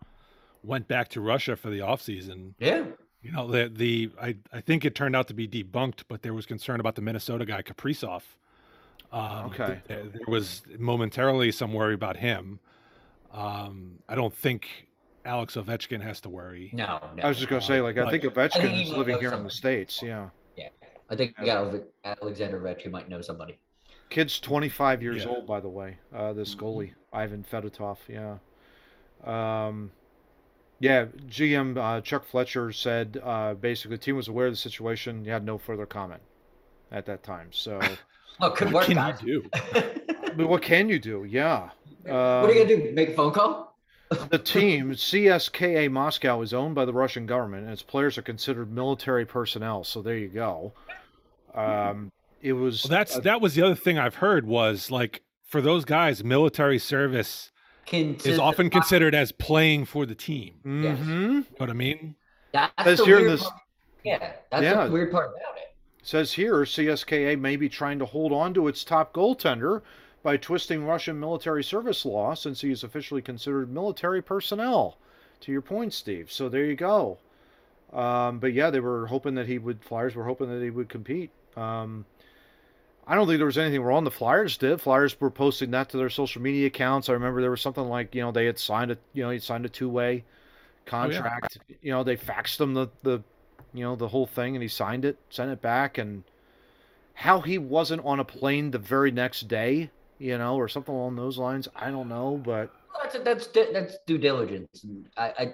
Speaker 3: went back to Russia for the offseason,
Speaker 4: Yeah.
Speaker 3: you know, the, the I, I think it turned out to be debunked, but there was concern about the Minnesota guy, Kaprizov. Um,
Speaker 2: Okay.
Speaker 3: th- There was momentarily some worry about him. Um, I don't think Alex Ovechkin has to worry.
Speaker 4: No, no.
Speaker 2: I was just gonna say, like, I
Speaker 3: But-
Speaker 2: think
Speaker 4: I
Speaker 2: Ovechkin
Speaker 4: think
Speaker 2: is living
Speaker 4: know
Speaker 2: here in the states. Yeah.
Speaker 4: Yeah, I think yeah, Alexander Vetch, you might know somebody.
Speaker 2: Kid's 25 years
Speaker 3: Yeah.
Speaker 2: old, by the way. Uh, this goalie, Ivan Fedotov. Yeah. Um, yeah. GM uh, Chuck Fletcher said uh, basically the team was aware of the situation. He had no further comment at that time. So,
Speaker 4: Oh, good
Speaker 3: What
Speaker 4: work,
Speaker 3: can
Speaker 4: guys.
Speaker 3: you do?
Speaker 2: but what can you do? Yeah.
Speaker 4: what are you
Speaker 2: Um,
Speaker 4: gonna do? Make a phone call?
Speaker 2: The team CSKA Moscow is owned by the Russian government, and its players are considered military personnel. So there you go. Um, it was
Speaker 3: Well, that's
Speaker 2: uh,
Speaker 3: that was the other thing I've heard was like for those guys, military service is often considered as playing for the team. You
Speaker 2: mhm.
Speaker 3: know what I mean?
Speaker 4: That's
Speaker 2: Says
Speaker 4: the
Speaker 2: here in
Speaker 4: weird
Speaker 2: this-
Speaker 4: part. Yeah, that's
Speaker 2: Yeah.
Speaker 4: the weird part about it.
Speaker 2: says here CSKA may be trying to hold on to its top goaltender by twisting Russian military service law since he is officially considered military personnel. To your point, Steve. So there you go. Um, but yeah, they were hoping that he would. Flyers were hoping that he would compete. Um, I don't think there was anything wrong. The Flyers did. Flyers were posting that to their social media accounts. I remember there was something like you know they had signed a you know he signed a two way contract. You know they faxed him the the you know the whole thing and he signed it, sent it back, and how he wasn't on a plane the very next day, you know, or something along those lines. I don't know, but
Speaker 4: That's that's that's due diligence. I, I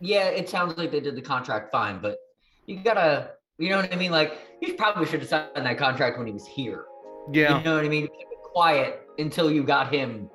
Speaker 4: yeah, it sounds like they did the contract fine, but you gotta, you know what I mean? Like you probably should have signed that contract when he was here.
Speaker 2: yeah,
Speaker 4: You know what I mean? Keep it quiet until you got him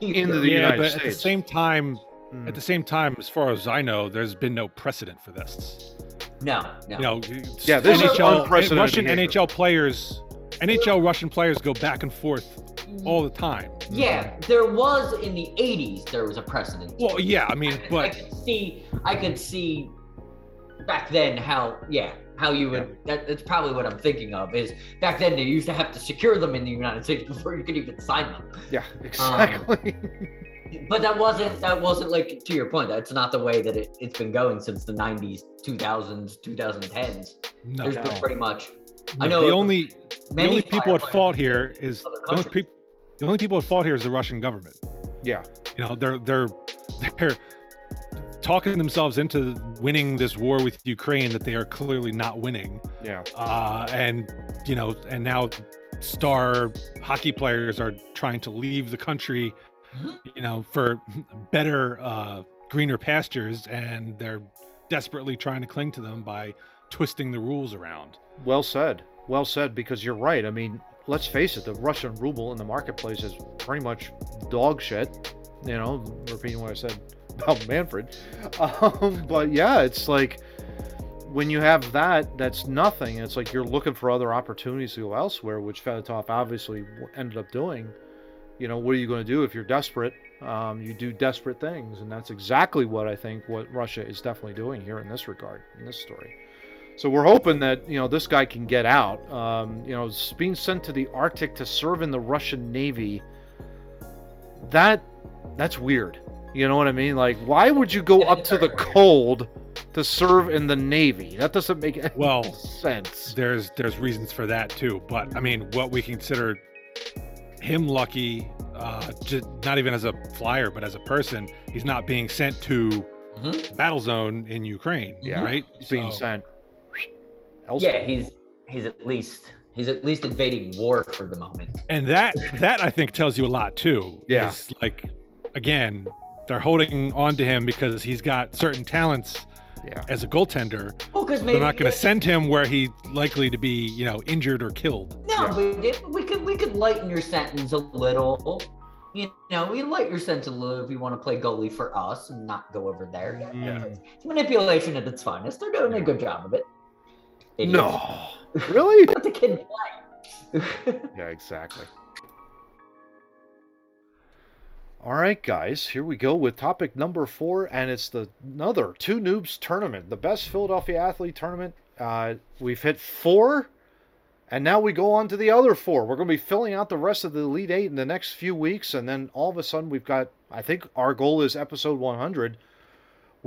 Speaker 4: here.
Speaker 2: Into the
Speaker 3: yeah,
Speaker 2: United
Speaker 3: but at the same time,
Speaker 2: Mm.
Speaker 3: at the same time, as far as I know, there's been no precedent for this.
Speaker 4: no, no.
Speaker 3: You know,
Speaker 2: Yeah, this
Speaker 4: is
Speaker 3: NHL,
Speaker 2: unprecedented
Speaker 3: Russian
Speaker 2: behavior.
Speaker 3: NHL players, NHL Russian players go back and forth all the time.
Speaker 4: Yeah, there was in the '80s. There was a precedent.
Speaker 3: Well, yeah, I mean,
Speaker 4: I
Speaker 3: but
Speaker 4: could see, I could see back then how, yeah, how you would. That, that's probably what I'm thinking of. Is back then they used to have to secure them in the United States before you could even sign them.
Speaker 2: yeah, um, exactly.
Speaker 4: But that wasn't that wasn't like to your point. That's not the way that it, it's been going since the '90s, 2000s, 2010s.
Speaker 3: no.
Speaker 4: There's
Speaker 2: No.
Speaker 4: been pretty much I know
Speaker 3: the only the only people at fault here is the only,
Speaker 4: countries.
Speaker 3: the only people at fault here is the Russian government.
Speaker 2: yeah,
Speaker 3: You know, they're they're they're talking themselves into winning this war with Ukraine that they are clearly not winning.
Speaker 2: yeah,
Speaker 3: Uh, and you know, and now star hockey players are trying to leave the country,
Speaker 4: Mhm.
Speaker 3: you know, for better uh, greener pastures, and they're desperately trying to cling to them by twisting the rules around.
Speaker 2: Well said, well said. Because you're right. I mean, let's face it, the Russian ruble in the marketplace is pretty much dog shit. You know, repeating what I said about Manfred. Um, but yeah, it's like when you have that, that's nothing. It's like you're looking for other opportunities to go elsewhere, which Fedotov obviously ended up doing. You know, what are you going to do if you're desperate? Um, you do desperate things, and that's exactly what I think what Russia is definitely doing here in this regard, in this story. So we're hoping that you know this guy can get out. Um, you know, s- being sent to the Arctic to serve in the Russian Navy. That that's weird. You know what I mean? Like, why would you go
Speaker 4: It
Speaker 2: up to the
Speaker 4: weird.
Speaker 2: cold to serve in the Navy? That doesn't make any
Speaker 3: Well,
Speaker 2: sense.
Speaker 3: There's there's reasons for that too, but I mean, what we consider him lucky, uh, just not even as a flyer, but as a person, he's not being sent to
Speaker 4: Mhm.
Speaker 3: battle zone in Ukraine.
Speaker 2: Yeah.
Speaker 3: right.
Speaker 2: He's being
Speaker 3: So-
Speaker 2: sent. Elsewhere.
Speaker 4: yeah, he's he's at least he's at least invading war for the moment.
Speaker 3: and that that I think tells you a lot too.
Speaker 2: Yeah.
Speaker 3: is, like again, they're holding on to him because he's got certain talents
Speaker 2: Yeah.
Speaker 3: as a goaltender.
Speaker 4: Well, because
Speaker 3: They're not going to send him where he's likely to be, you know, injured or killed.
Speaker 4: No,
Speaker 2: Yeah.
Speaker 4: but it- we could we could lighten your sentence a little. You know, we light your sentence a little if you want to play goalie for us and not go over there.
Speaker 3: Yeah.
Speaker 4: It's manipulation at its finest. They're doing a good job of it. Idiots.
Speaker 2: No. Really?
Speaker 4: The kid.
Speaker 2: Yeah, exactly. All right, guys, here we go with topic number four, and it's the another two noobs tournament, the best Philadelphia athlete tournament. Uh, we've hit four, and now we go on to the other four. We're going to be filling out the rest of the Elite Eight in the next few weeks, and then all of a sudden we've got. I think our goal is episode 100.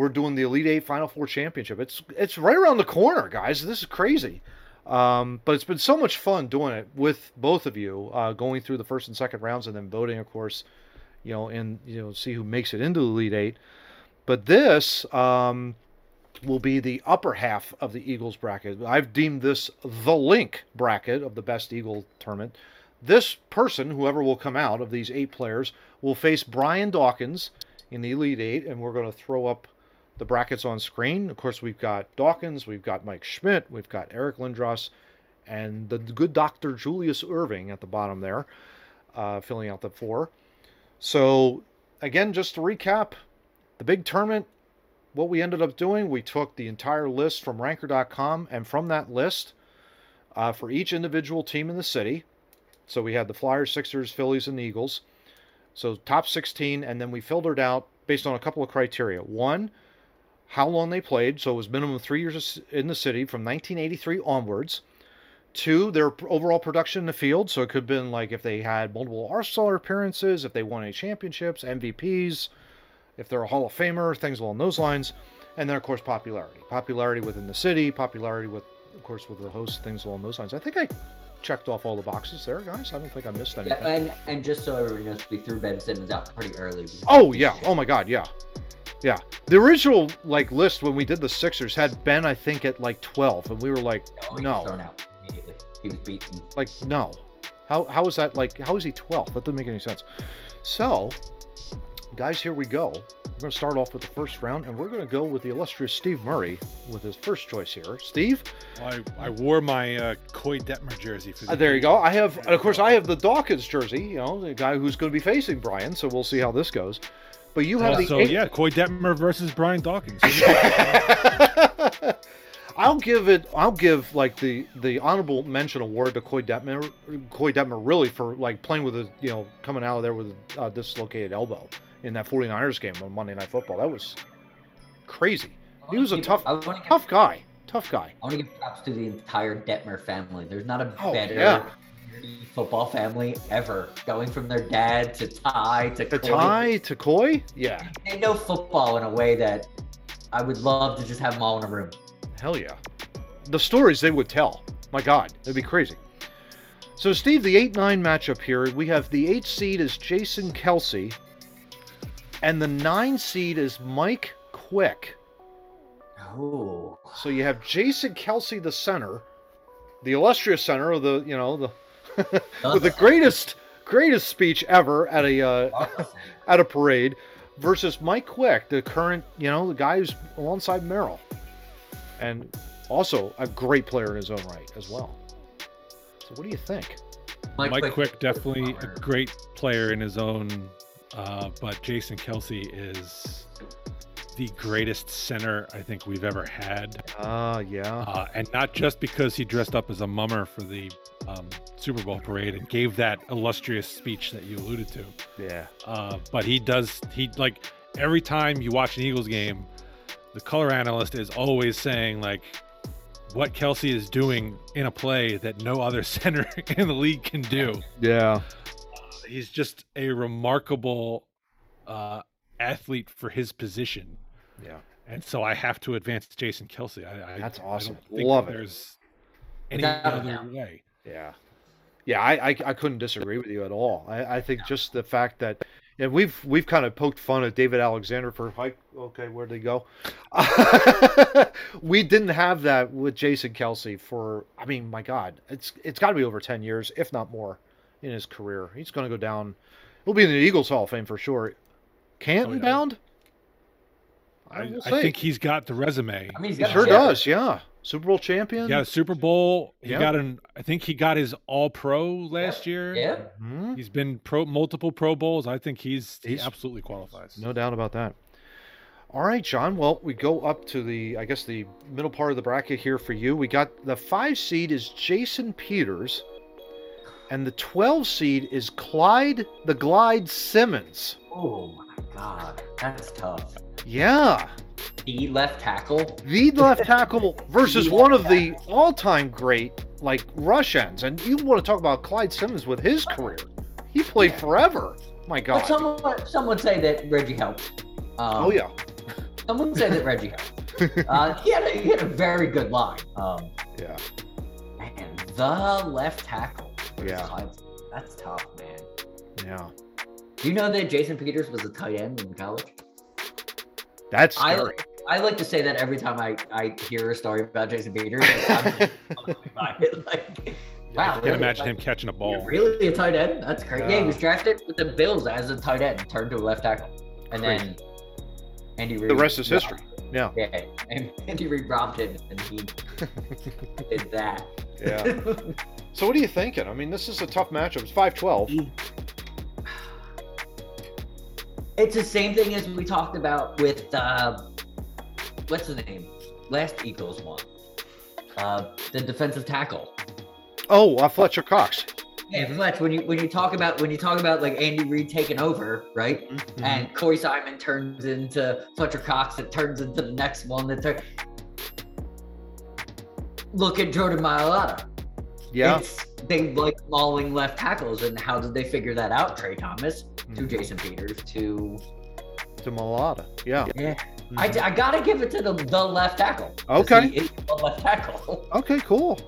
Speaker 2: We're doing the Elite Eight Final Four championship. It's it's right around the corner, guys. This is crazy. Um, but it's been so much fun doing it with both of you, uh, going through the first and second rounds, and then voting, of course, you know, and you know, see who makes it into the Elite Eight. But this um, will be the upper half of the Eagles bracket. I've deemed this the link bracket of the best Eagle tournament. This person, whoever will come out of these eight players, will face Brian Dawkins in the Elite Eight, and we're going to throw up the brackets on screen. Of course, we've got Dawkins, we've got Mike Schmidt, we've got Eric Lindros, and the good Dr. Julius Erving at the bottom there, uh, filling out the four. So, again, just to recap, the big tournament, what we ended up doing, we took the entire list from ranker.com, and from that list, uh, for each individual team in the city, so we had the Flyers, Sixers, Phillies, and Eagles. So top 16, and then we filtered out based on a couple of criteria. One, how long they played, so it was minimum three years in the city from 1983 onwards. Two, their overall production in the field, so it could have been like if they had multiple All-Star appearances, if they won any championships, MVPs, if they're a Hall of Famer, things along those lines. And then, of course, popularity. Popularity within the city, popularity with, of course, with the host, things along those lines. I think I checked off all the boxes there, guys. I don't think I missed anything.
Speaker 4: Yeah, and and just so everyone knows, we threw Ben Simmons out pretty early.
Speaker 2: Oh yeah. Oh my God. Yeah. Yeah. The original like list when we did the Sixers had Ben, I think, at like twelve, and we were like,
Speaker 4: he was
Speaker 2: no,
Speaker 4: out immediately. He was beaten.
Speaker 2: like no. How how is that like? How is he twelfth? That doesn't make any sense. So, guys, here we go. We're going to start off with the first round, and we're going to go with the illustrious Steve Murray with his first choice here. Steve,
Speaker 3: I, I wore my uh, Koy Detmer jersey for the
Speaker 2: uh, there you go. I have, and of course, I have the Dawkins jersey. You know, the guy who's going to be facing Brian. So we'll see how this goes. But you have
Speaker 3: Uh,
Speaker 2: the
Speaker 3: so
Speaker 2: eight-
Speaker 3: yeah, Koy Detmer versus Brian Dawkins.
Speaker 2: I'll give it. I'll give like the the honorable mention award to Koy Detmer. Koy Detmer really for like playing with a you know coming out of there with a uh, dislocated elbow in that 49ers game on Monday Night Football. That was crazy. He was a tough,
Speaker 4: I give,
Speaker 2: tough guy. Tough guy.
Speaker 4: I want to give props to the entire Detmer family. There's not a
Speaker 2: Oh,
Speaker 4: better
Speaker 2: yeah.
Speaker 4: Football family ever. Going from their dad to Ty to
Speaker 2: To
Speaker 4: Koy.
Speaker 2: Ty to Koy. yeah,
Speaker 4: They know football in a way that I would love to just have them all in a room.
Speaker 2: hell yeah. The stories they would tell. My God, it'd be crazy. So, Steve, the 8 9 matchup here, we have the 8 seed is Jason Kelce, and the 9 seed is Mike Quick.
Speaker 4: Oh,
Speaker 2: So you have Jason Kelce, the center, the illustrious center of the, you know, the with the greatest greatest speech ever at a uh, at a parade, versus Mike Quick, the current, you know, the guy who's alongside Merrill, and also a great player in his own right as well. So what do you think?
Speaker 3: Mike Quick, definitely a great player in his own, uh, but Jason Kelce is the greatest center I think we've ever had,
Speaker 2: Ah, yeah,
Speaker 3: uh, and not just because he dressed up as a mummer for the um, Super Bowl parade and gave that illustrious speech that you alluded to,
Speaker 2: yeah,
Speaker 3: uh, but he does he like every time you watch an Eagles game, the color analyst is always saying like what Kelce is doing in a play that no other center in the league can do.
Speaker 2: yeah.
Speaker 3: He's just a remarkable uh, athlete for his position,
Speaker 2: Yeah.
Speaker 3: and so I have to advance Jason Kelce. I, I,
Speaker 2: That's awesome.
Speaker 3: don't think
Speaker 2: Love it.
Speaker 3: There's any other
Speaker 4: doubt.
Speaker 3: way.
Speaker 2: Yeah, yeah, I, I, I couldn't disagree with you at all. I, I think just the fact that, and we've we've kind of poked fun at David Alexander for like, okay, where'd they go? we didn't have that with Jason Kelce for, I mean, my God, it's it's got to be over ten years, if not more, in his career. He's going to go down. He'll be in the Eagles Hall of Fame for sure. Canton
Speaker 3: Oh, yeah.
Speaker 2: bound.
Speaker 3: I,
Speaker 2: We'll
Speaker 3: I think he's got the resume.
Speaker 4: I mean, he's
Speaker 2: He
Speaker 4: got a
Speaker 2: sure
Speaker 4: chip.
Speaker 2: does. Yeah, Super Bowl champion.
Speaker 3: Yeah, Super Bowl. He
Speaker 2: Yeah.
Speaker 3: got an. I think he got his All Pro last year.
Speaker 4: Yeah.
Speaker 2: Mhm.
Speaker 3: He's been pro multiple Pro Bowls. I think he's, he absolutely qualifies.
Speaker 2: No doubt about that. All right, John. Well, we go up to the, I guess, the middle part of the bracket here for you. We got the five seed is Jason Peters, and the 12 seed is Clyde the Glide Simmons.
Speaker 4: Oh my god, that's tough.
Speaker 2: Yeah,
Speaker 4: The left tackle.
Speaker 2: the left tackle versus one of the all-time great like rush ends, and you want to talk about Clyde Simmons with his career? He played forever. My
Speaker 4: But
Speaker 2: God.
Speaker 4: someone, someone say that Reggie helped. Um,
Speaker 2: Oh yeah.
Speaker 4: Someone say that Reggie helped. Uh, he had a, he had a very good line. Um,
Speaker 2: Yeah.
Speaker 4: man, the left tackle.
Speaker 2: Yeah.
Speaker 4: Clyde- That's tough, man.
Speaker 2: Yeah.
Speaker 4: Do you know that Jason Peters was a tight end in college?
Speaker 2: That's
Speaker 4: I
Speaker 2: scary.
Speaker 4: I like to say that every time I, I hear a story about Jason Peters. I'm, I'm. Like, wow,
Speaker 3: I can't
Speaker 4: really?
Speaker 3: imagine
Speaker 4: Like,
Speaker 3: him catching a ball.
Speaker 4: Really a tight end? That's crazy. Yeah.
Speaker 2: Yeah.
Speaker 4: he was drafted with the Bills as a tight end, turned to a left tackle, and
Speaker 2: Crazy.
Speaker 4: then Andy Reid.
Speaker 2: the rest is history. Yeah.
Speaker 4: Yeah, and Andy Reid robbed him, and he did that.
Speaker 2: Yeah. So what are you thinking? I mean, this is a tough matchup. It's 5-12.
Speaker 4: It's the same thing as we talked about with uh, what's the name? Last Eagles one. Uh, the defensive tackle.
Speaker 2: Oh, uh, Fletcher Cox.
Speaker 4: Yeah,
Speaker 2: Mhm.
Speaker 4: Fletch. When you when you talk about when you talk about like Andy Reid taking over, right?
Speaker 2: Mm-hmm.
Speaker 4: And Corey Simon turns into Fletcher Cox. It turns into the next one. That turn... look at Jordan Mailata.
Speaker 2: Yeah.
Speaker 4: It's, they like mauling left tackles, and how did they figure that out? Tra Thomas to
Speaker 2: Mhm.
Speaker 4: Jason Peters to
Speaker 2: To Mailata. Yeah.
Speaker 4: yeah. I, I gotta give it to the, the left tackle.
Speaker 2: Okay.
Speaker 4: he is the left tackle.
Speaker 2: Okay, cool.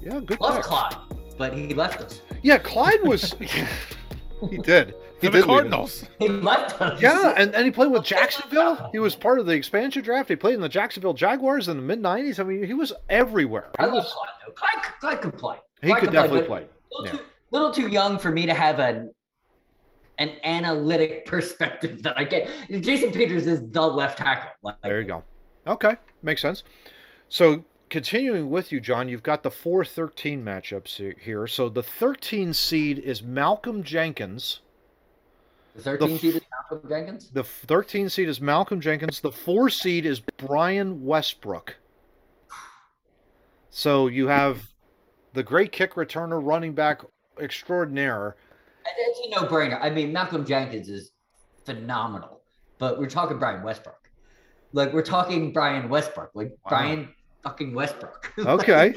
Speaker 2: Yeah, good
Speaker 4: Love. Clyde, but he left us.
Speaker 2: Yeah, Clyde was he did. He
Speaker 3: For
Speaker 2: did
Speaker 3: the Cardinals.
Speaker 4: He left us.
Speaker 2: Yeah, and, and he played with Jacksonville. He was part of the expansion draft. He played in the Jacksonville Jaguars in the mid '90s. I mean, he was everywhere.
Speaker 4: I
Speaker 2: He,
Speaker 4: love
Speaker 2: was,
Speaker 4: Clyde though. Clyde, Clyde could play.
Speaker 2: he
Speaker 4: Clyde
Speaker 2: could definitely
Speaker 4: but
Speaker 2: play.
Speaker 4: Little, too, little too young for me to have an an analytic perspective that I get. Jason Peters is the left tackle. Like,
Speaker 2: There you go. Okay, makes sense. So continuing with you, John, you've got the 4-13 matchups here. So the 13 seed is Malcolm Jenkins.
Speaker 4: The 13
Speaker 2: The
Speaker 4: seed is Malcolm Jenkins.
Speaker 2: The 13 seed is Malcolm Jenkins. The 4 seed is Brian Westbrook. So you have the great kick returner, running back extraordinaire.
Speaker 4: It's a no-brainer. I mean, Malcolm Jenkins is phenomenal, but we're talking Brian Westbrook. Like we're talking Brian Westbrook, like
Speaker 2: Wow.
Speaker 4: Brian fucking Westbrook.
Speaker 2: Okay.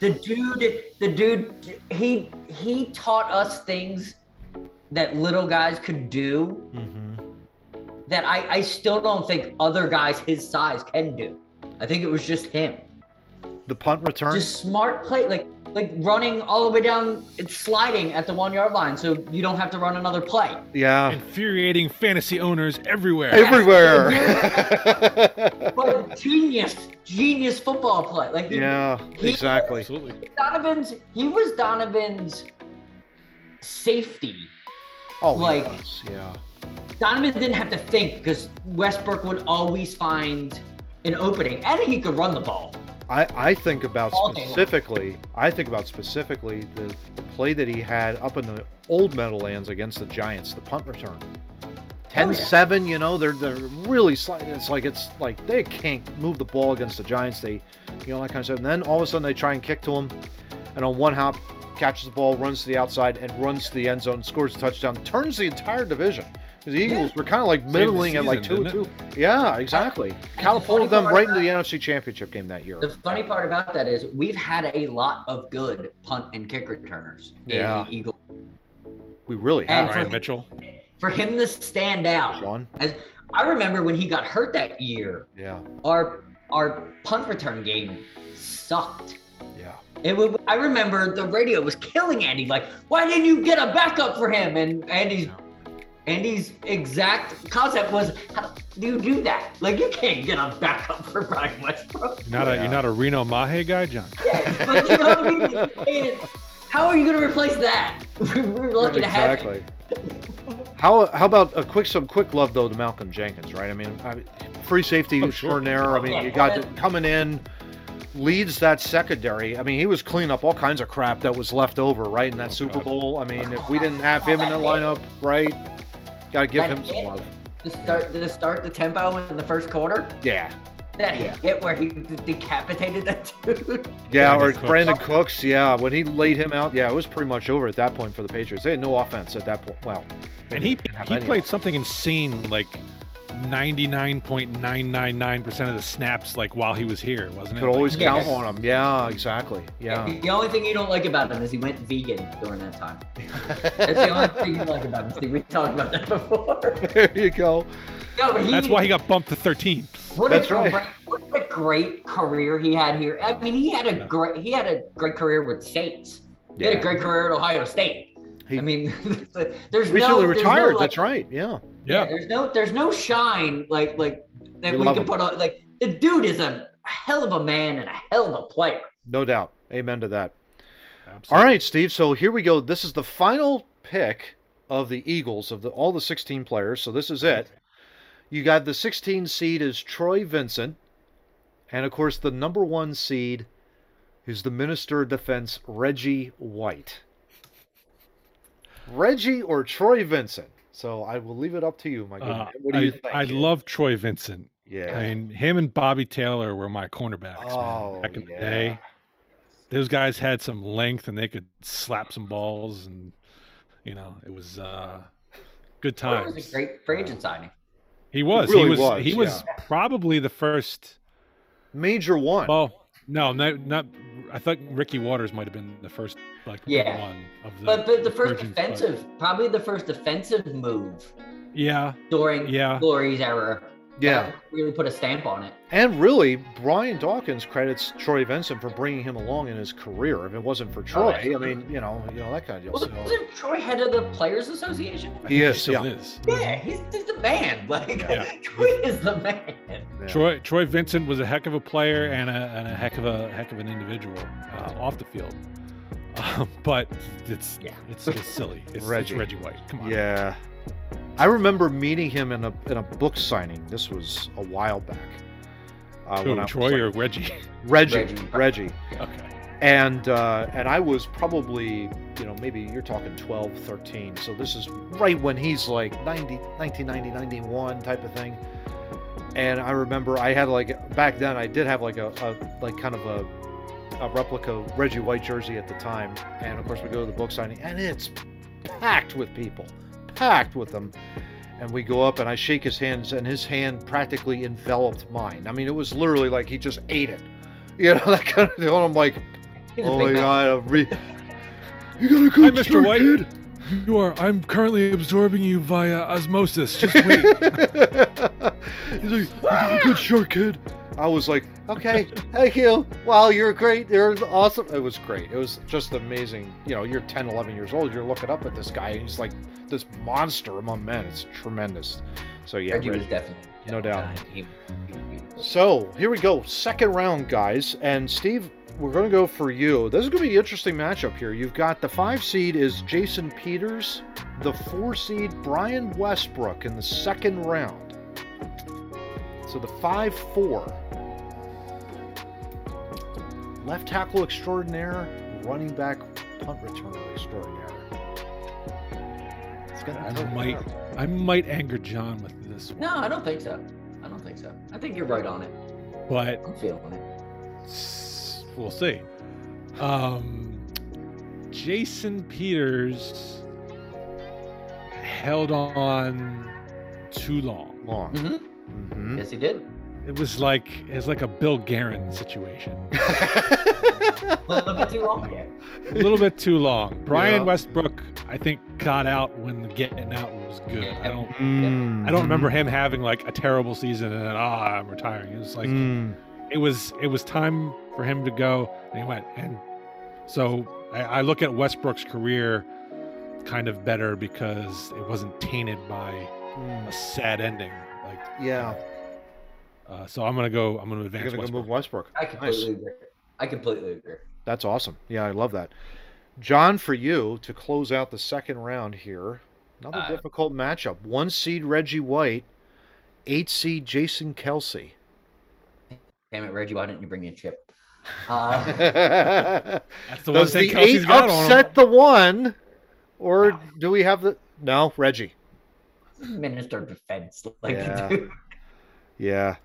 Speaker 4: the dude, the dude, he he taught us things that little guys could do
Speaker 2: Mm-hmm.
Speaker 4: that I I still don't think other guys his size can do. I think it was just him,
Speaker 2: The punt return.
Speaker 4: just smart play, like like running all the way down, it's sliding at the one yard line, so you don't have to run another play.
Speaker 2: yeah.
Speaker 3: Infuriating fantasy owners everywhere.
Speaker 2: Everywhere.
Speaker 4: But genius, genius football play. Like
Speaker 2: yeah,
Speaker 4: He-
Speaker 2: exactly.
Speaker 3: Absolutely.
Speaker 4: Donovan's, he was Donovan's safety.
Speaker 2: Oh,
Speaker 4: like-
Speaker 2: was, yeah.
Speaker 4: Donovan didn't have to think because Westbrook would always find an opening, and he could run the ball.
Speaker 2: I, I think about
Speaker 4: All
Speaker 2: specifically. I think about specifically the, the play that he had up in the old Meadowlands against the Giants, the punt return. 10-7, you know, they're they're really sliding. It's like it's like they can't move the ball against the Giants. They, you know, that kind of stuff. And then all of a sudden they try and kick to him, and on one hop, catches the ball, runs to the outside, and runs to the end zone, scores a touchdown, turns the entire division. The Eagles were kind of like
Speaker 3: the
Speaker 2: middling at like two and two. Yeah, exactly. Catapulted them right into the NFC Championship game that year.
Speaker 4: The funny part about that is we've had a lot of good punt and kick returners
Speaker 2: Yeah.
Speaker 4: in the Eagle.
Speaker 2: We really
Speaker 4: And
Speaker 2: have.
Speaker 3: Ryan
Speaker 4: for-
Speaker 3: Mitchell.
Speaker 4: For him to stand out,
Speaker 2: Sean.
Speaker 4: as I remember when he got hurt that year,
Speaker 2: Yeah,
Speaker 4: our our punt return game sucked.
Speaker 2: Yeah.
Speaker 4: It would, I remember the radio was killing Andy. Like, why didn't you get a backup for him? And Andy's Andy's exact concept was, how do you do that? Like, you can't get a backup for Brian Westbrook.
Speaker 3: You're not a
Speaker 2: Yeah.
Speaker 3: you're not a Reno Mahe guy, John.
Speaker 4: Yeah, but you know what I mean? And how are you going to replace that? We're lucky to have
Speaker 2: exactly. How how about a quick some quick love though to Malcolm Jenkins, right? I mean, I, free safety
Speaker 3: Oh, sure.
Speaker 2: extraordinaire. I mean, you got it coming in, leads that secondary. I mean, he was cleaning up all kinds of crap that was left over, right, in that
Speaker 3: Oh,
Speaker 2: Super
Speaker 3: God.
Speaker 2: Bowl. I mean, if we didn't have him in the lineup, right, got to give
Speaker 4: That
Speaker 2: him some
Speaker 4: hit
Speaker 2: love.
Speaker 4: To start to start the tempo in the first quarter.
Speaker 2: Yeah.
Speaker 4: That hit where he decapitated that dude.
Speaker 2: Yeah, or
Speaker 3: Brandin Cooks.
Speaker 2: Brandin Cooks. Yeah, when he laid him out, yeah, it was pretty much over at that point for the Patriots. They had no offense at that point. Well,
Speaker 3: And he he
Speaker 2: any
Speaker 3: played something insane like 99.999% of the snaps like while he was here, wasn't it?
Speaker 2: Could always
Speaker 4: Yeah.
Speaker 2: count on him. Yeah, exactly. Yeah.
Speaker 4: The only thing you don't like about him is he went vegan during that time. That's the only thing you like about him. Steve. We talked about that before.
Speaker 2: there you go.
Speaker 4: No, but he,
Speaker 3: That's why he got bumped to 13.
Speaker 4: What
Speaker 2: That's
Speaker 4: a
Speaker 2: right.
Speaker 4: great, what a great career he had here. I mean, he had a
Speaker 3: Yeah.
Speaker 4: great he had a great career with Saints. He had a great career at Ohio State.
Speaker 2: He
Speaker 4: I mean, there's
Speaker 2: recently
Speaker 4: no there's
Speaker 2: retired.
Speaker 4: No, like,
Speaker 2: That's right. Yeah.
Speaker 3: Yeah.
Speaker 4: There's no there's no shine like like that
Speaker 2: We
Speaker 4: we, can
Speaker 2: him.
Speaker 4: put on. Like the dude is a hell of a man and a hell of a player.
Speaker 2: No doubt. Amen to that.
Speaker 3: Absolutely.
Speaker 2: All right, Steve. So here we go. This is the final pick of the Eagles of the all the 16 players. So this is it. You got the 16 seed is Troy Vincent, and of course the number one seed is the Minister of Defense Reggie White. Reggie or Troy Vincent. So I will leave it up to you, my good
Speaker 3: Uh,
Speaker 2: man. What do you
Speaker 3: I,
Speaker 2: think?
Speaker 3: I love Troy Vincent.
Speaker 2: Yeah.
Speaker 3: I mean, him and Bobby Taylor were my cornerbacks
Speaker 2: Oh,
Speaker 3: man, back in
Speaker 2: yeah.
Speaker 3: the day. Those guys had some length and they could slap some balls, and you know, it was uh, good
Speaker 4: It
Speaker 3: times.
Speaker 4: was a great free agent signing.
Speaker 3: He was.
Speaker 2: really
Speaker 3: he was.
Speaker 2: was,
Speaker 3: he was probably the first.
Speaker 2: Major one.
Speaker 3: Well, no, no, not. I thought Ricky Watters might have been the first, like
Speaker 4: Yeah.
Speaker 3: one of the.
Speaker 4: But but the first
Speaker 3: Virgins, but-
Speaker 4: defensive, probably the first defensive move
Speaker 3: Yeah,
Speaker 4: during
Speaker 3: Yeah.
Speaker 4: Glory's era.
Speaker 2: Yeah.
Speaker 4: That really put a stamp on it.
Speaker 2: And really, Brian Dawkins credits Troy Vincent for bringing him along in his career. If it wasn't for Troy, I mean, you know, you know that kind of deal.
Speaker 4: Well,
Speaker 2: So,
Speaker 4: wasn't Troy head of the Players Association?
Speaker 3: I
Speaker 2: He is,
Speaker 3: still
Speaker 2: yeah.
Speaker 3: is.
Speaker 4: Yeah, he's, he's the man. Like
Speaker 3: Yeah.
Speaker 4: Troy is the man.
Speaker 2: yeah.
Speaker 3: Troy Troy Vincent was a heck of a player and a, and a heck of a heck of an individual uh, off the field. Um, but it's
Speaker 4: Yeah.
Speaker 3: it's, it's silly. It's
Speaker 2: Reggie.
Speaker 3: Reggie. Reggie White. Come on.
Speaker 2: Yeah. I remember meeting him in a in a book signing. This was a while back. Uh,
Speaker 3: Who,
Speaker 2: when I was,
Speaker 3: Troy
Speaker 2: like,
Speaker 3: or Reggie?
Speaker 2: Reggie,
Speaker 4: Reggie.
Speaker 2: Reggie,
Speaker 3: okay.
Speaker 2: and uh, and I was probably you know maybe you're talking 12, 13. So this is right when he's like 90, 1990, 91 type of thing. And I remember I had like back then I did have like a, a like kind of a a replica Reggie White jersey at the time. And of course we go to the book signing and it's packed with people, packed with them. And we go up and I shake his hands and his hand practically enveloped mine. I mean it was literally like he just ate it. You know that kind of thing. And I'm like, oh my god, I'm re- you got a
Speaker 3: Hi,
Speaker 2: good
Speaker 3: Mr.
Speaker 2: start,
Speaker 3: White.
Speaker 2: kid.
Speaker 3: You are. I'm currently absorbing you via osmosis. Just wait.
Speaker 2: He's like, "You got a good short kid. I was like, okay, thank you. Wow, you're great. You're awesome. It was great. It was just amazing. You know, you're 10, 11 years old. You're looking up at this guy, and he's like this monster among men. It's tremendous. So yeah,
Speaker 4: Reggie was definitely
Speaker 2: No doubt.
Speaker 4: He, he was.
Speaker 2: So here we go, second round, guys. And Steve, we're going to go for you. This is going to be an interesting matchup here. You've got the five seed is Jason Peters, the four seed Brian Westbrook in the second round. So the five four. Left tackle extraordinaire, running back punt returner extraordinaire. It's gonna
Speaker 3: I might. I might anger John with this one,
Speaker 4: No, I don't think so. I don't think so. I think you're right on it.
Speaker 3: but
Speaker 4: I'm feeling it.
Speaker 3: we'll see. Um, Jason Peters held on too long.
Speaker 2: long.
Speaker 4: hmm
Speaker 2: Mhm.
Speaker 4: Yes, he did.
Speaker 3: It was like it was like a Bill Guerin situation.
Speaker 4: A little bit too long yet.
Speaker 3: a little bit too long. Brian
Speaker 2: Yeah.
Speaker 3: Westbrook, I think, got out when the getting out was good. I don't.
Speaker 2: Mm,
Speaker 3: I don't remember him having like a terrible season and then ah, I'm retiring. It was like
Speaker 2: Mm.
Speaker 3: it was it was time for him to go, and he went. And so I, I look at Westbrook's career kind of better because it wasn't tainted by
Speaker 2: Mm.
Speaker 3: a sad ending. Like
Speaker 2: Yeah,
Speaker 3: uh, so, I'm gonna go. I'm gonna
Speaker 2: you're
Speaker 3: advance
Speaker 2: gonna go move Westbrook.
Speaker 4: I completely agree. I completely agree.
Speaker 2: That's awesome. Yeah, I love that. John, for you to close out the second round here, another
Speaker 4: Uh,
Speaker 2: difficult matchup. One seed Reggie White eight seed Jason Kelce.
Speaker 4: Damn it, Reggie, why didn't you bring in Chip? Uh,
Speaker 3: That's the one
Speaker 2: Does
Speaker 3: thing
Speaker 2: the
Speaker 3: Kelce's
Speaker 2: eight
Speaker 3: got on
Speaker 2: upset the one, or do we have the no Reggie?
Speaker 4: Minister of Defense. Like,
Speaker 2: Yeah.
Speaker 4: dude.
Speaker 2: Yeah,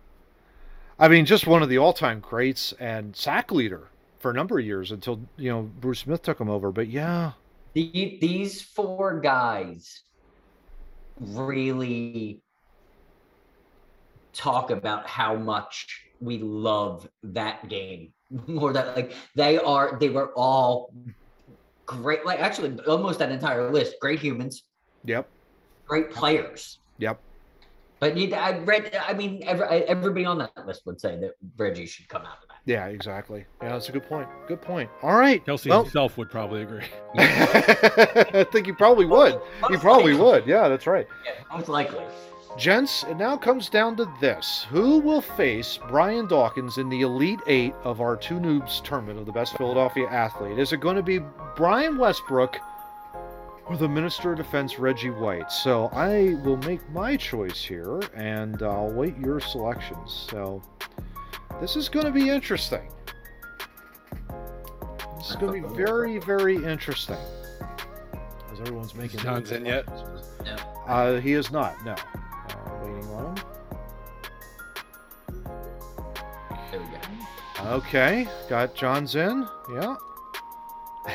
Speaker 2: I mean, just one of the all-time greats and sack leader for a number of years until you know Bruce Smith took him over. But yeah,
Speaker 4: The- these four guys really talk about how much we love that game more than like they are they were all great like actually almost that entire list great humans
Speaker 2: yep,
Speaker 4: great players
Speaker 2: yep.
Speaker 4: but you, i read i mean every, everybody on that list would say that reggie should come out of that
Speaker 2: Yeah, exactly. Yeah, that's a good point. Good point. All right.
Speaker 3: Kelce
Speaker 2: well,
Speaker 3: himself would probably agree.
Speaker 2: I think he probably would. He probably
Speaker 4: likely.
Speaker 2: would. Yeah, that's right.
Speaker 4: Yeah, most likely
Speaker 2: Gents, it now comes down to this. Who will face Brian Dawkins in the Elite Eight of our Two Noobs tournament of the best Philadelphia athlete? Is it going to be Brian Westbrook or the Minister of Defense, Reggie White? So I will make my choice here and I'll wait your selections. So this is going to be interesting. This is going to be very, very interesting. As everyone's making.
Speaker 3: John's in yet?
Speaker 4: no
Speaker 2: Uh, he is not. No. Uh, waiting on him.
Speaker 4: there we go
Speaker 2: Okay, got John's in. Yeah.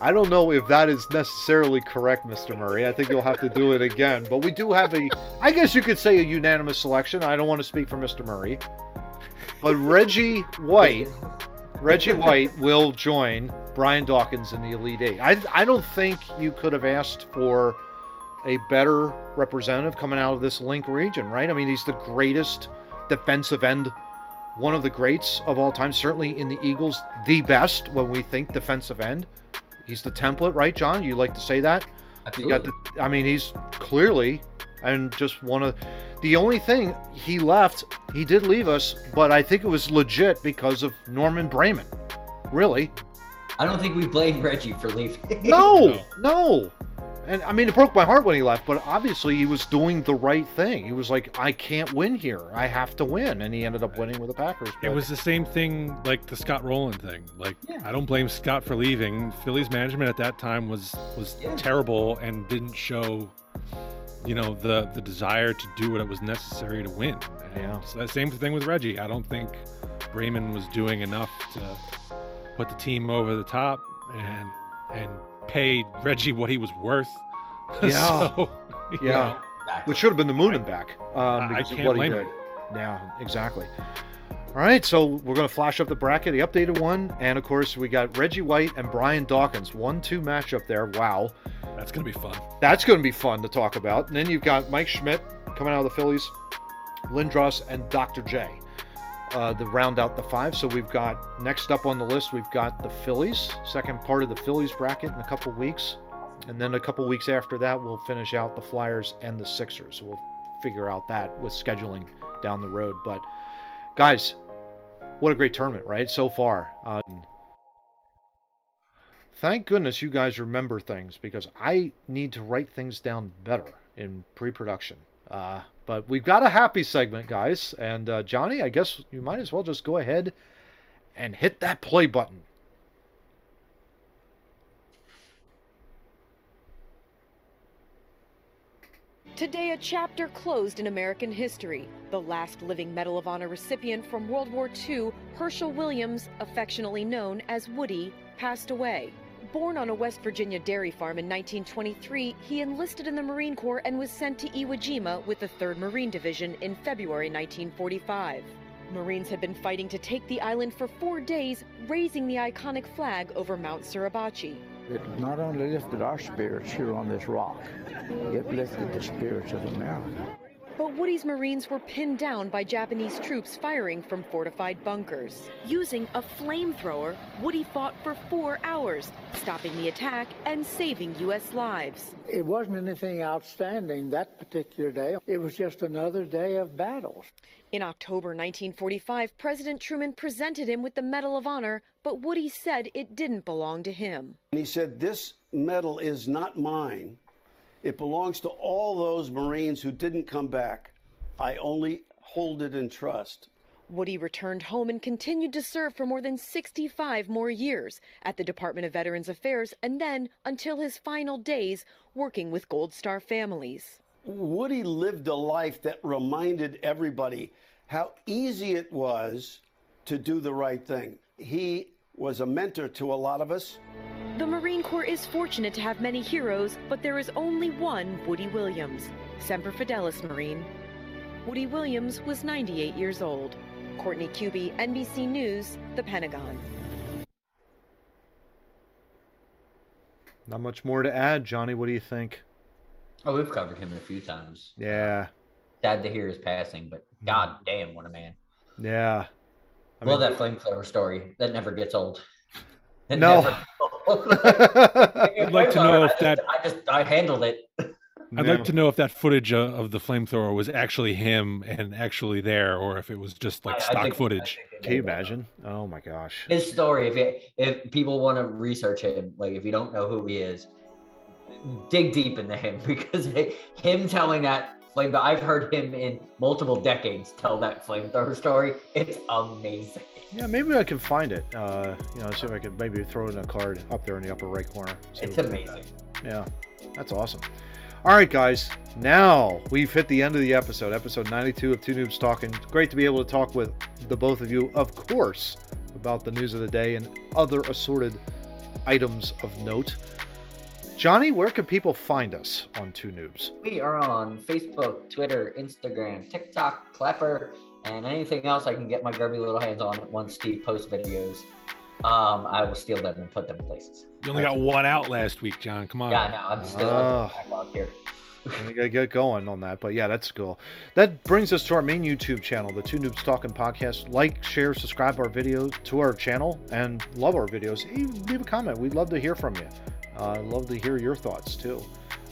Speaker 2: I don't know if that is necessarily correct, Mr. Murray. I think you'll have to do it again. But we do have a, I guess you could say a unanimous selection. I don't want to speak for Mr. Murray. But Reggie White, Reggie White will join Brian Dawkins in the Elite Eight. I, I don't think you could have asked for a better representative coming out of this link region, right? I mean, he's the greatest defensive end, one of the greats of all time. Certainly in the Eagles, the best when we think defensive end. He's the template, right, John? You like to say that? You got the. I mean, he's clearly and just one of the only thing he left. He did leave us, but I think it was legit because of Norman Braman. Really?
Speaker 4: i don't think we blame reggie for leaving
Speaker 2: No, no. And I mean, it broke my heart when he left, but obviously he was doing the right thing. He was like, I can't win here. I have to win. And he ended up winning with the Packers.
Speaker 3: It was the same thing like the Scott Rolen thing. Like
Speaker 4: Yeah.
Speaker 3: I don't blame Scott for leaving. Philly's management at that time was was
Speaker 4: Yeah.
Speaker 3: terrible and didn't show you know the the desire to do what it was necessary to win. And
Speaker 2: Yeah.
Speaker 3: So that same thing with Reggie. I don't think Braman was doing enough to put the team over the top and and pay Reggie what he was worth.
Speaker 2: Yeah.
Speaker 3: so,
Speaker 2: Yeah.
Speaker 4: Exactly.
Speaker 2: which should have been the moon and back. Um,
Speaker 3: I
Speaker 2: because of
Speaker 3: can't
Speaker 2: what he
Speaker 3: blame
Speaker 2: did.
Speaker 3: him.
Speaker 2: Yeah, exactly. All right, so we're going to flash up the bracket, the updated one, and of course we got Reggie White and Brian Dawkins, one-two matchup there. Wow,
Speaker 3: that's gonna be fun.
Speaker 2: that's going to be fun to talk about. And then you've got Mike Schmidt coming out of the Phillies, Lindros, and Dr. J. Uh, round out the five. So we've got next up on the list, we've got the Phillies, second part of the Phillies bracket in a couple weeks. And then a couple weeks after that, we'll finish out the Flyers and the Sixers. We'll figure out that with scheduling down the road. But guys, what a great tournament, right? So far. Um, thank goodness you guys remember things because I need to write things down better in pre-production. Uh, but we've got a happy segment, guys, and uh, Johnny, I guess you might as well just go ahead and hit that play button.
Speaker 5: Today, a chapter closed in American history. The last living Medal of Honor recipient from World War II, Hershel Williams, affectionately known as Woody, passed away. Born on a West Virginia dairy farm in 1923, he enlisted in the Marine Corps and was sent to Iwo Jima with the 3rd Marine Division in February 1945. Marines had been fighting to take the island for four days, raising the iconic flag over Mount Suribachi.
Speaker 6: It not only lifted our spirits here on this rock, it lifted the spirits of America.
Speaker 5: But Woody's Marines were pinned down by Japanese troops firing from fortified bunkers. Using a flamethrower, Woody fought for four hours, stopping the attack and saving U.S. lives.
Speaker 6: It wasn't anything outstanding that particular day. It was just another day of battles.
Speaker 5: In October 1945, President Truman presented him with the Medal of Honor, but Woody said it didn't belong to him.
Speaker 7: And he said, This medal is not mine. It belongs to all those Marines who didn't come back. I only hold it in trust.
Speaker 5: Woody returned home and continued to serve for more than 65 more years at the Department of Veterans Affairs and then until his final days working with Gold Star families.
Speaker 7: Woody lived a life that reminded everybody how easy it was to do the right thing. He was a mentor to a lot of us.
Speaker 5: The Marine Corps is fortunate to have many heroes, but there is only one Woody Williams, Semper Fidelis Marine. Woody Williams was 98 years old. Courtney Kube, NBC News, The Pentagon.
Speaker 2: Not much more to add, Johnny. What do you think?
Speaker 4: Oh, we've covered him a few times.
Speaker 2: Yeah.
Speaker 4: Sad to hear his passing, but hmm. god damn, what a man.
Speaker 2: Yeah.
Speaker 4: I love that flamethrower story. That never gets old. It
Speaker 2: No.
Speaker 3: I'd like to know
Speaker 4: I
Speaker 3: if
Speaker 4: just-
Speaker 3: that
Speaker 4: I just I handled it.
Speaker 3: I'd like to know if that footage uh, of the flamethrower was actually him and actually there, or if it was just like
Speaker 4: I- I
Speaker 3: stock
Speaker 4: think- I
Speaker 3: footage.
Speaker 4: think it
Speaker 2: Can you imagine? Oh my gosh.
Speaker 4: His story, if it, if people want to research him, like if you don't know who he is, dig deep into him because him telling that flame. I've heard him in multiple decades tell that flamethrower story. It's amazing.
Speaker 2: Yeah, maybe I can find it. Uh, you know, see if I can maybe throw in a card up there in the upper right corner.
Speaker 4: It's amazing.
Speaker 2: Yeah, that's awesome. All right, guys. Now we've hit the end of the episode, episode 92 of Two Noobs Talking. Great to be able to talk with the both of you, of course, about the news of the day and other assorted items of note. Johnny, where can people find us on Two Noobs?
Speaker 4: We are on Facebook, Twitter, Instagram, TikTok, Clapper, and anything else I can get my grubby little hands on once Steve posts videos. Um, I will steal them and put them in places.
Speaker 3: You only got one out last week, John. Come on.
Speaker 4: Yeah, no, I'm still
Speaker 2: Oh.
Speaker 4: I'm backlog here.
Speaker 2: We gotta get going on that, but yeah, that's cool. That brings us to our main YouTube channel, the Two Noobs Talking Podcast. Like, share, subscribe our videos to our channel, and love our videos. Even leave a comment. We'd love to hear from you. Uh, I'd love to hear your thoughts too.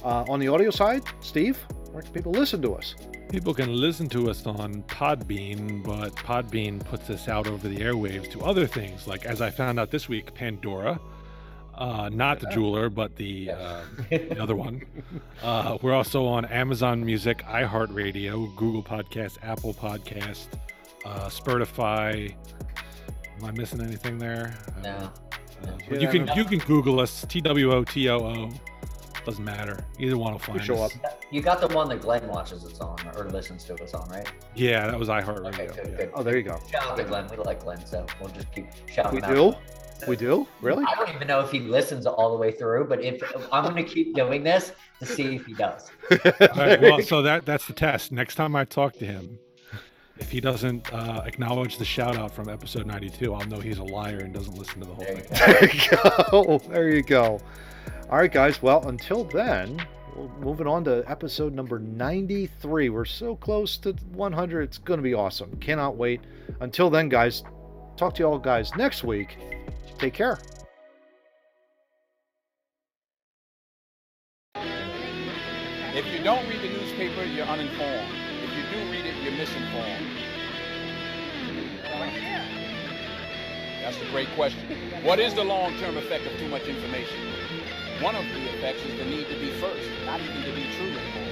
Speaker 2: Uh, on the audio side, Steve, where can people listen to us?
Speaker 3: People can listen to us on Podbean, but Podbean puts us out over the airwaves to other things, like as I found out this week, Pandora. Uh, not the jeweler, but the, uh, the other one. Uh, we're also on Amazon Music, iHeartRadio, Google Podcast, Apple Podcast, uh, Spotify. Am I missing anything there? Uh,
Speaker 4: No. No.
Speaker 3: but you can you can Google us T W O T O O. Doesn't matter. Either one will find
Speaker 2: show
Speaker 3: us.
Speaker 2: up.
Speaker 4: You got the one that Glenn watches us on or listens to us on, right?
Speaker 3: Yeah, that was iHeartRadio.
Speaker 4: Okay, good,
Speaker 3: yeah.
Speaker 4: good.
Speaker 2: Oh, there you go.
Speaker 4: Shout out to Glenn. We like Glenn, so we'll just keep shouting
Speaker 2: We
Speaker 4: him
Speaker 2: do? We do? Really?
Speaker 4: I don't even know if he listens all the way through, but if I'm going to keep doing this to see if he does.
Speaker 3: All right, well, so that that's the test. Next time I talk to him, if he doesn't uh, acknowledge the shout out from episode 92, I'll know he's a liar and doesn't listen to the whole
Speaker 4: There
Speaker 3: thing.
Speaker 4: go.
Speaker 2: There you go. There you go. All right, guys. Well, until then, we're moving on to episode number 93. We're so close to 100. It's going to be awesome. Cannot wait. Until then, guys, talk to you all guys next week. Take care.
Speaker 8: If you don't read the newspaper, you're uninformed. If you do read it. That's the great question. What is the long-term effect of too much information? One of the effects is the need to be first, not even to be true.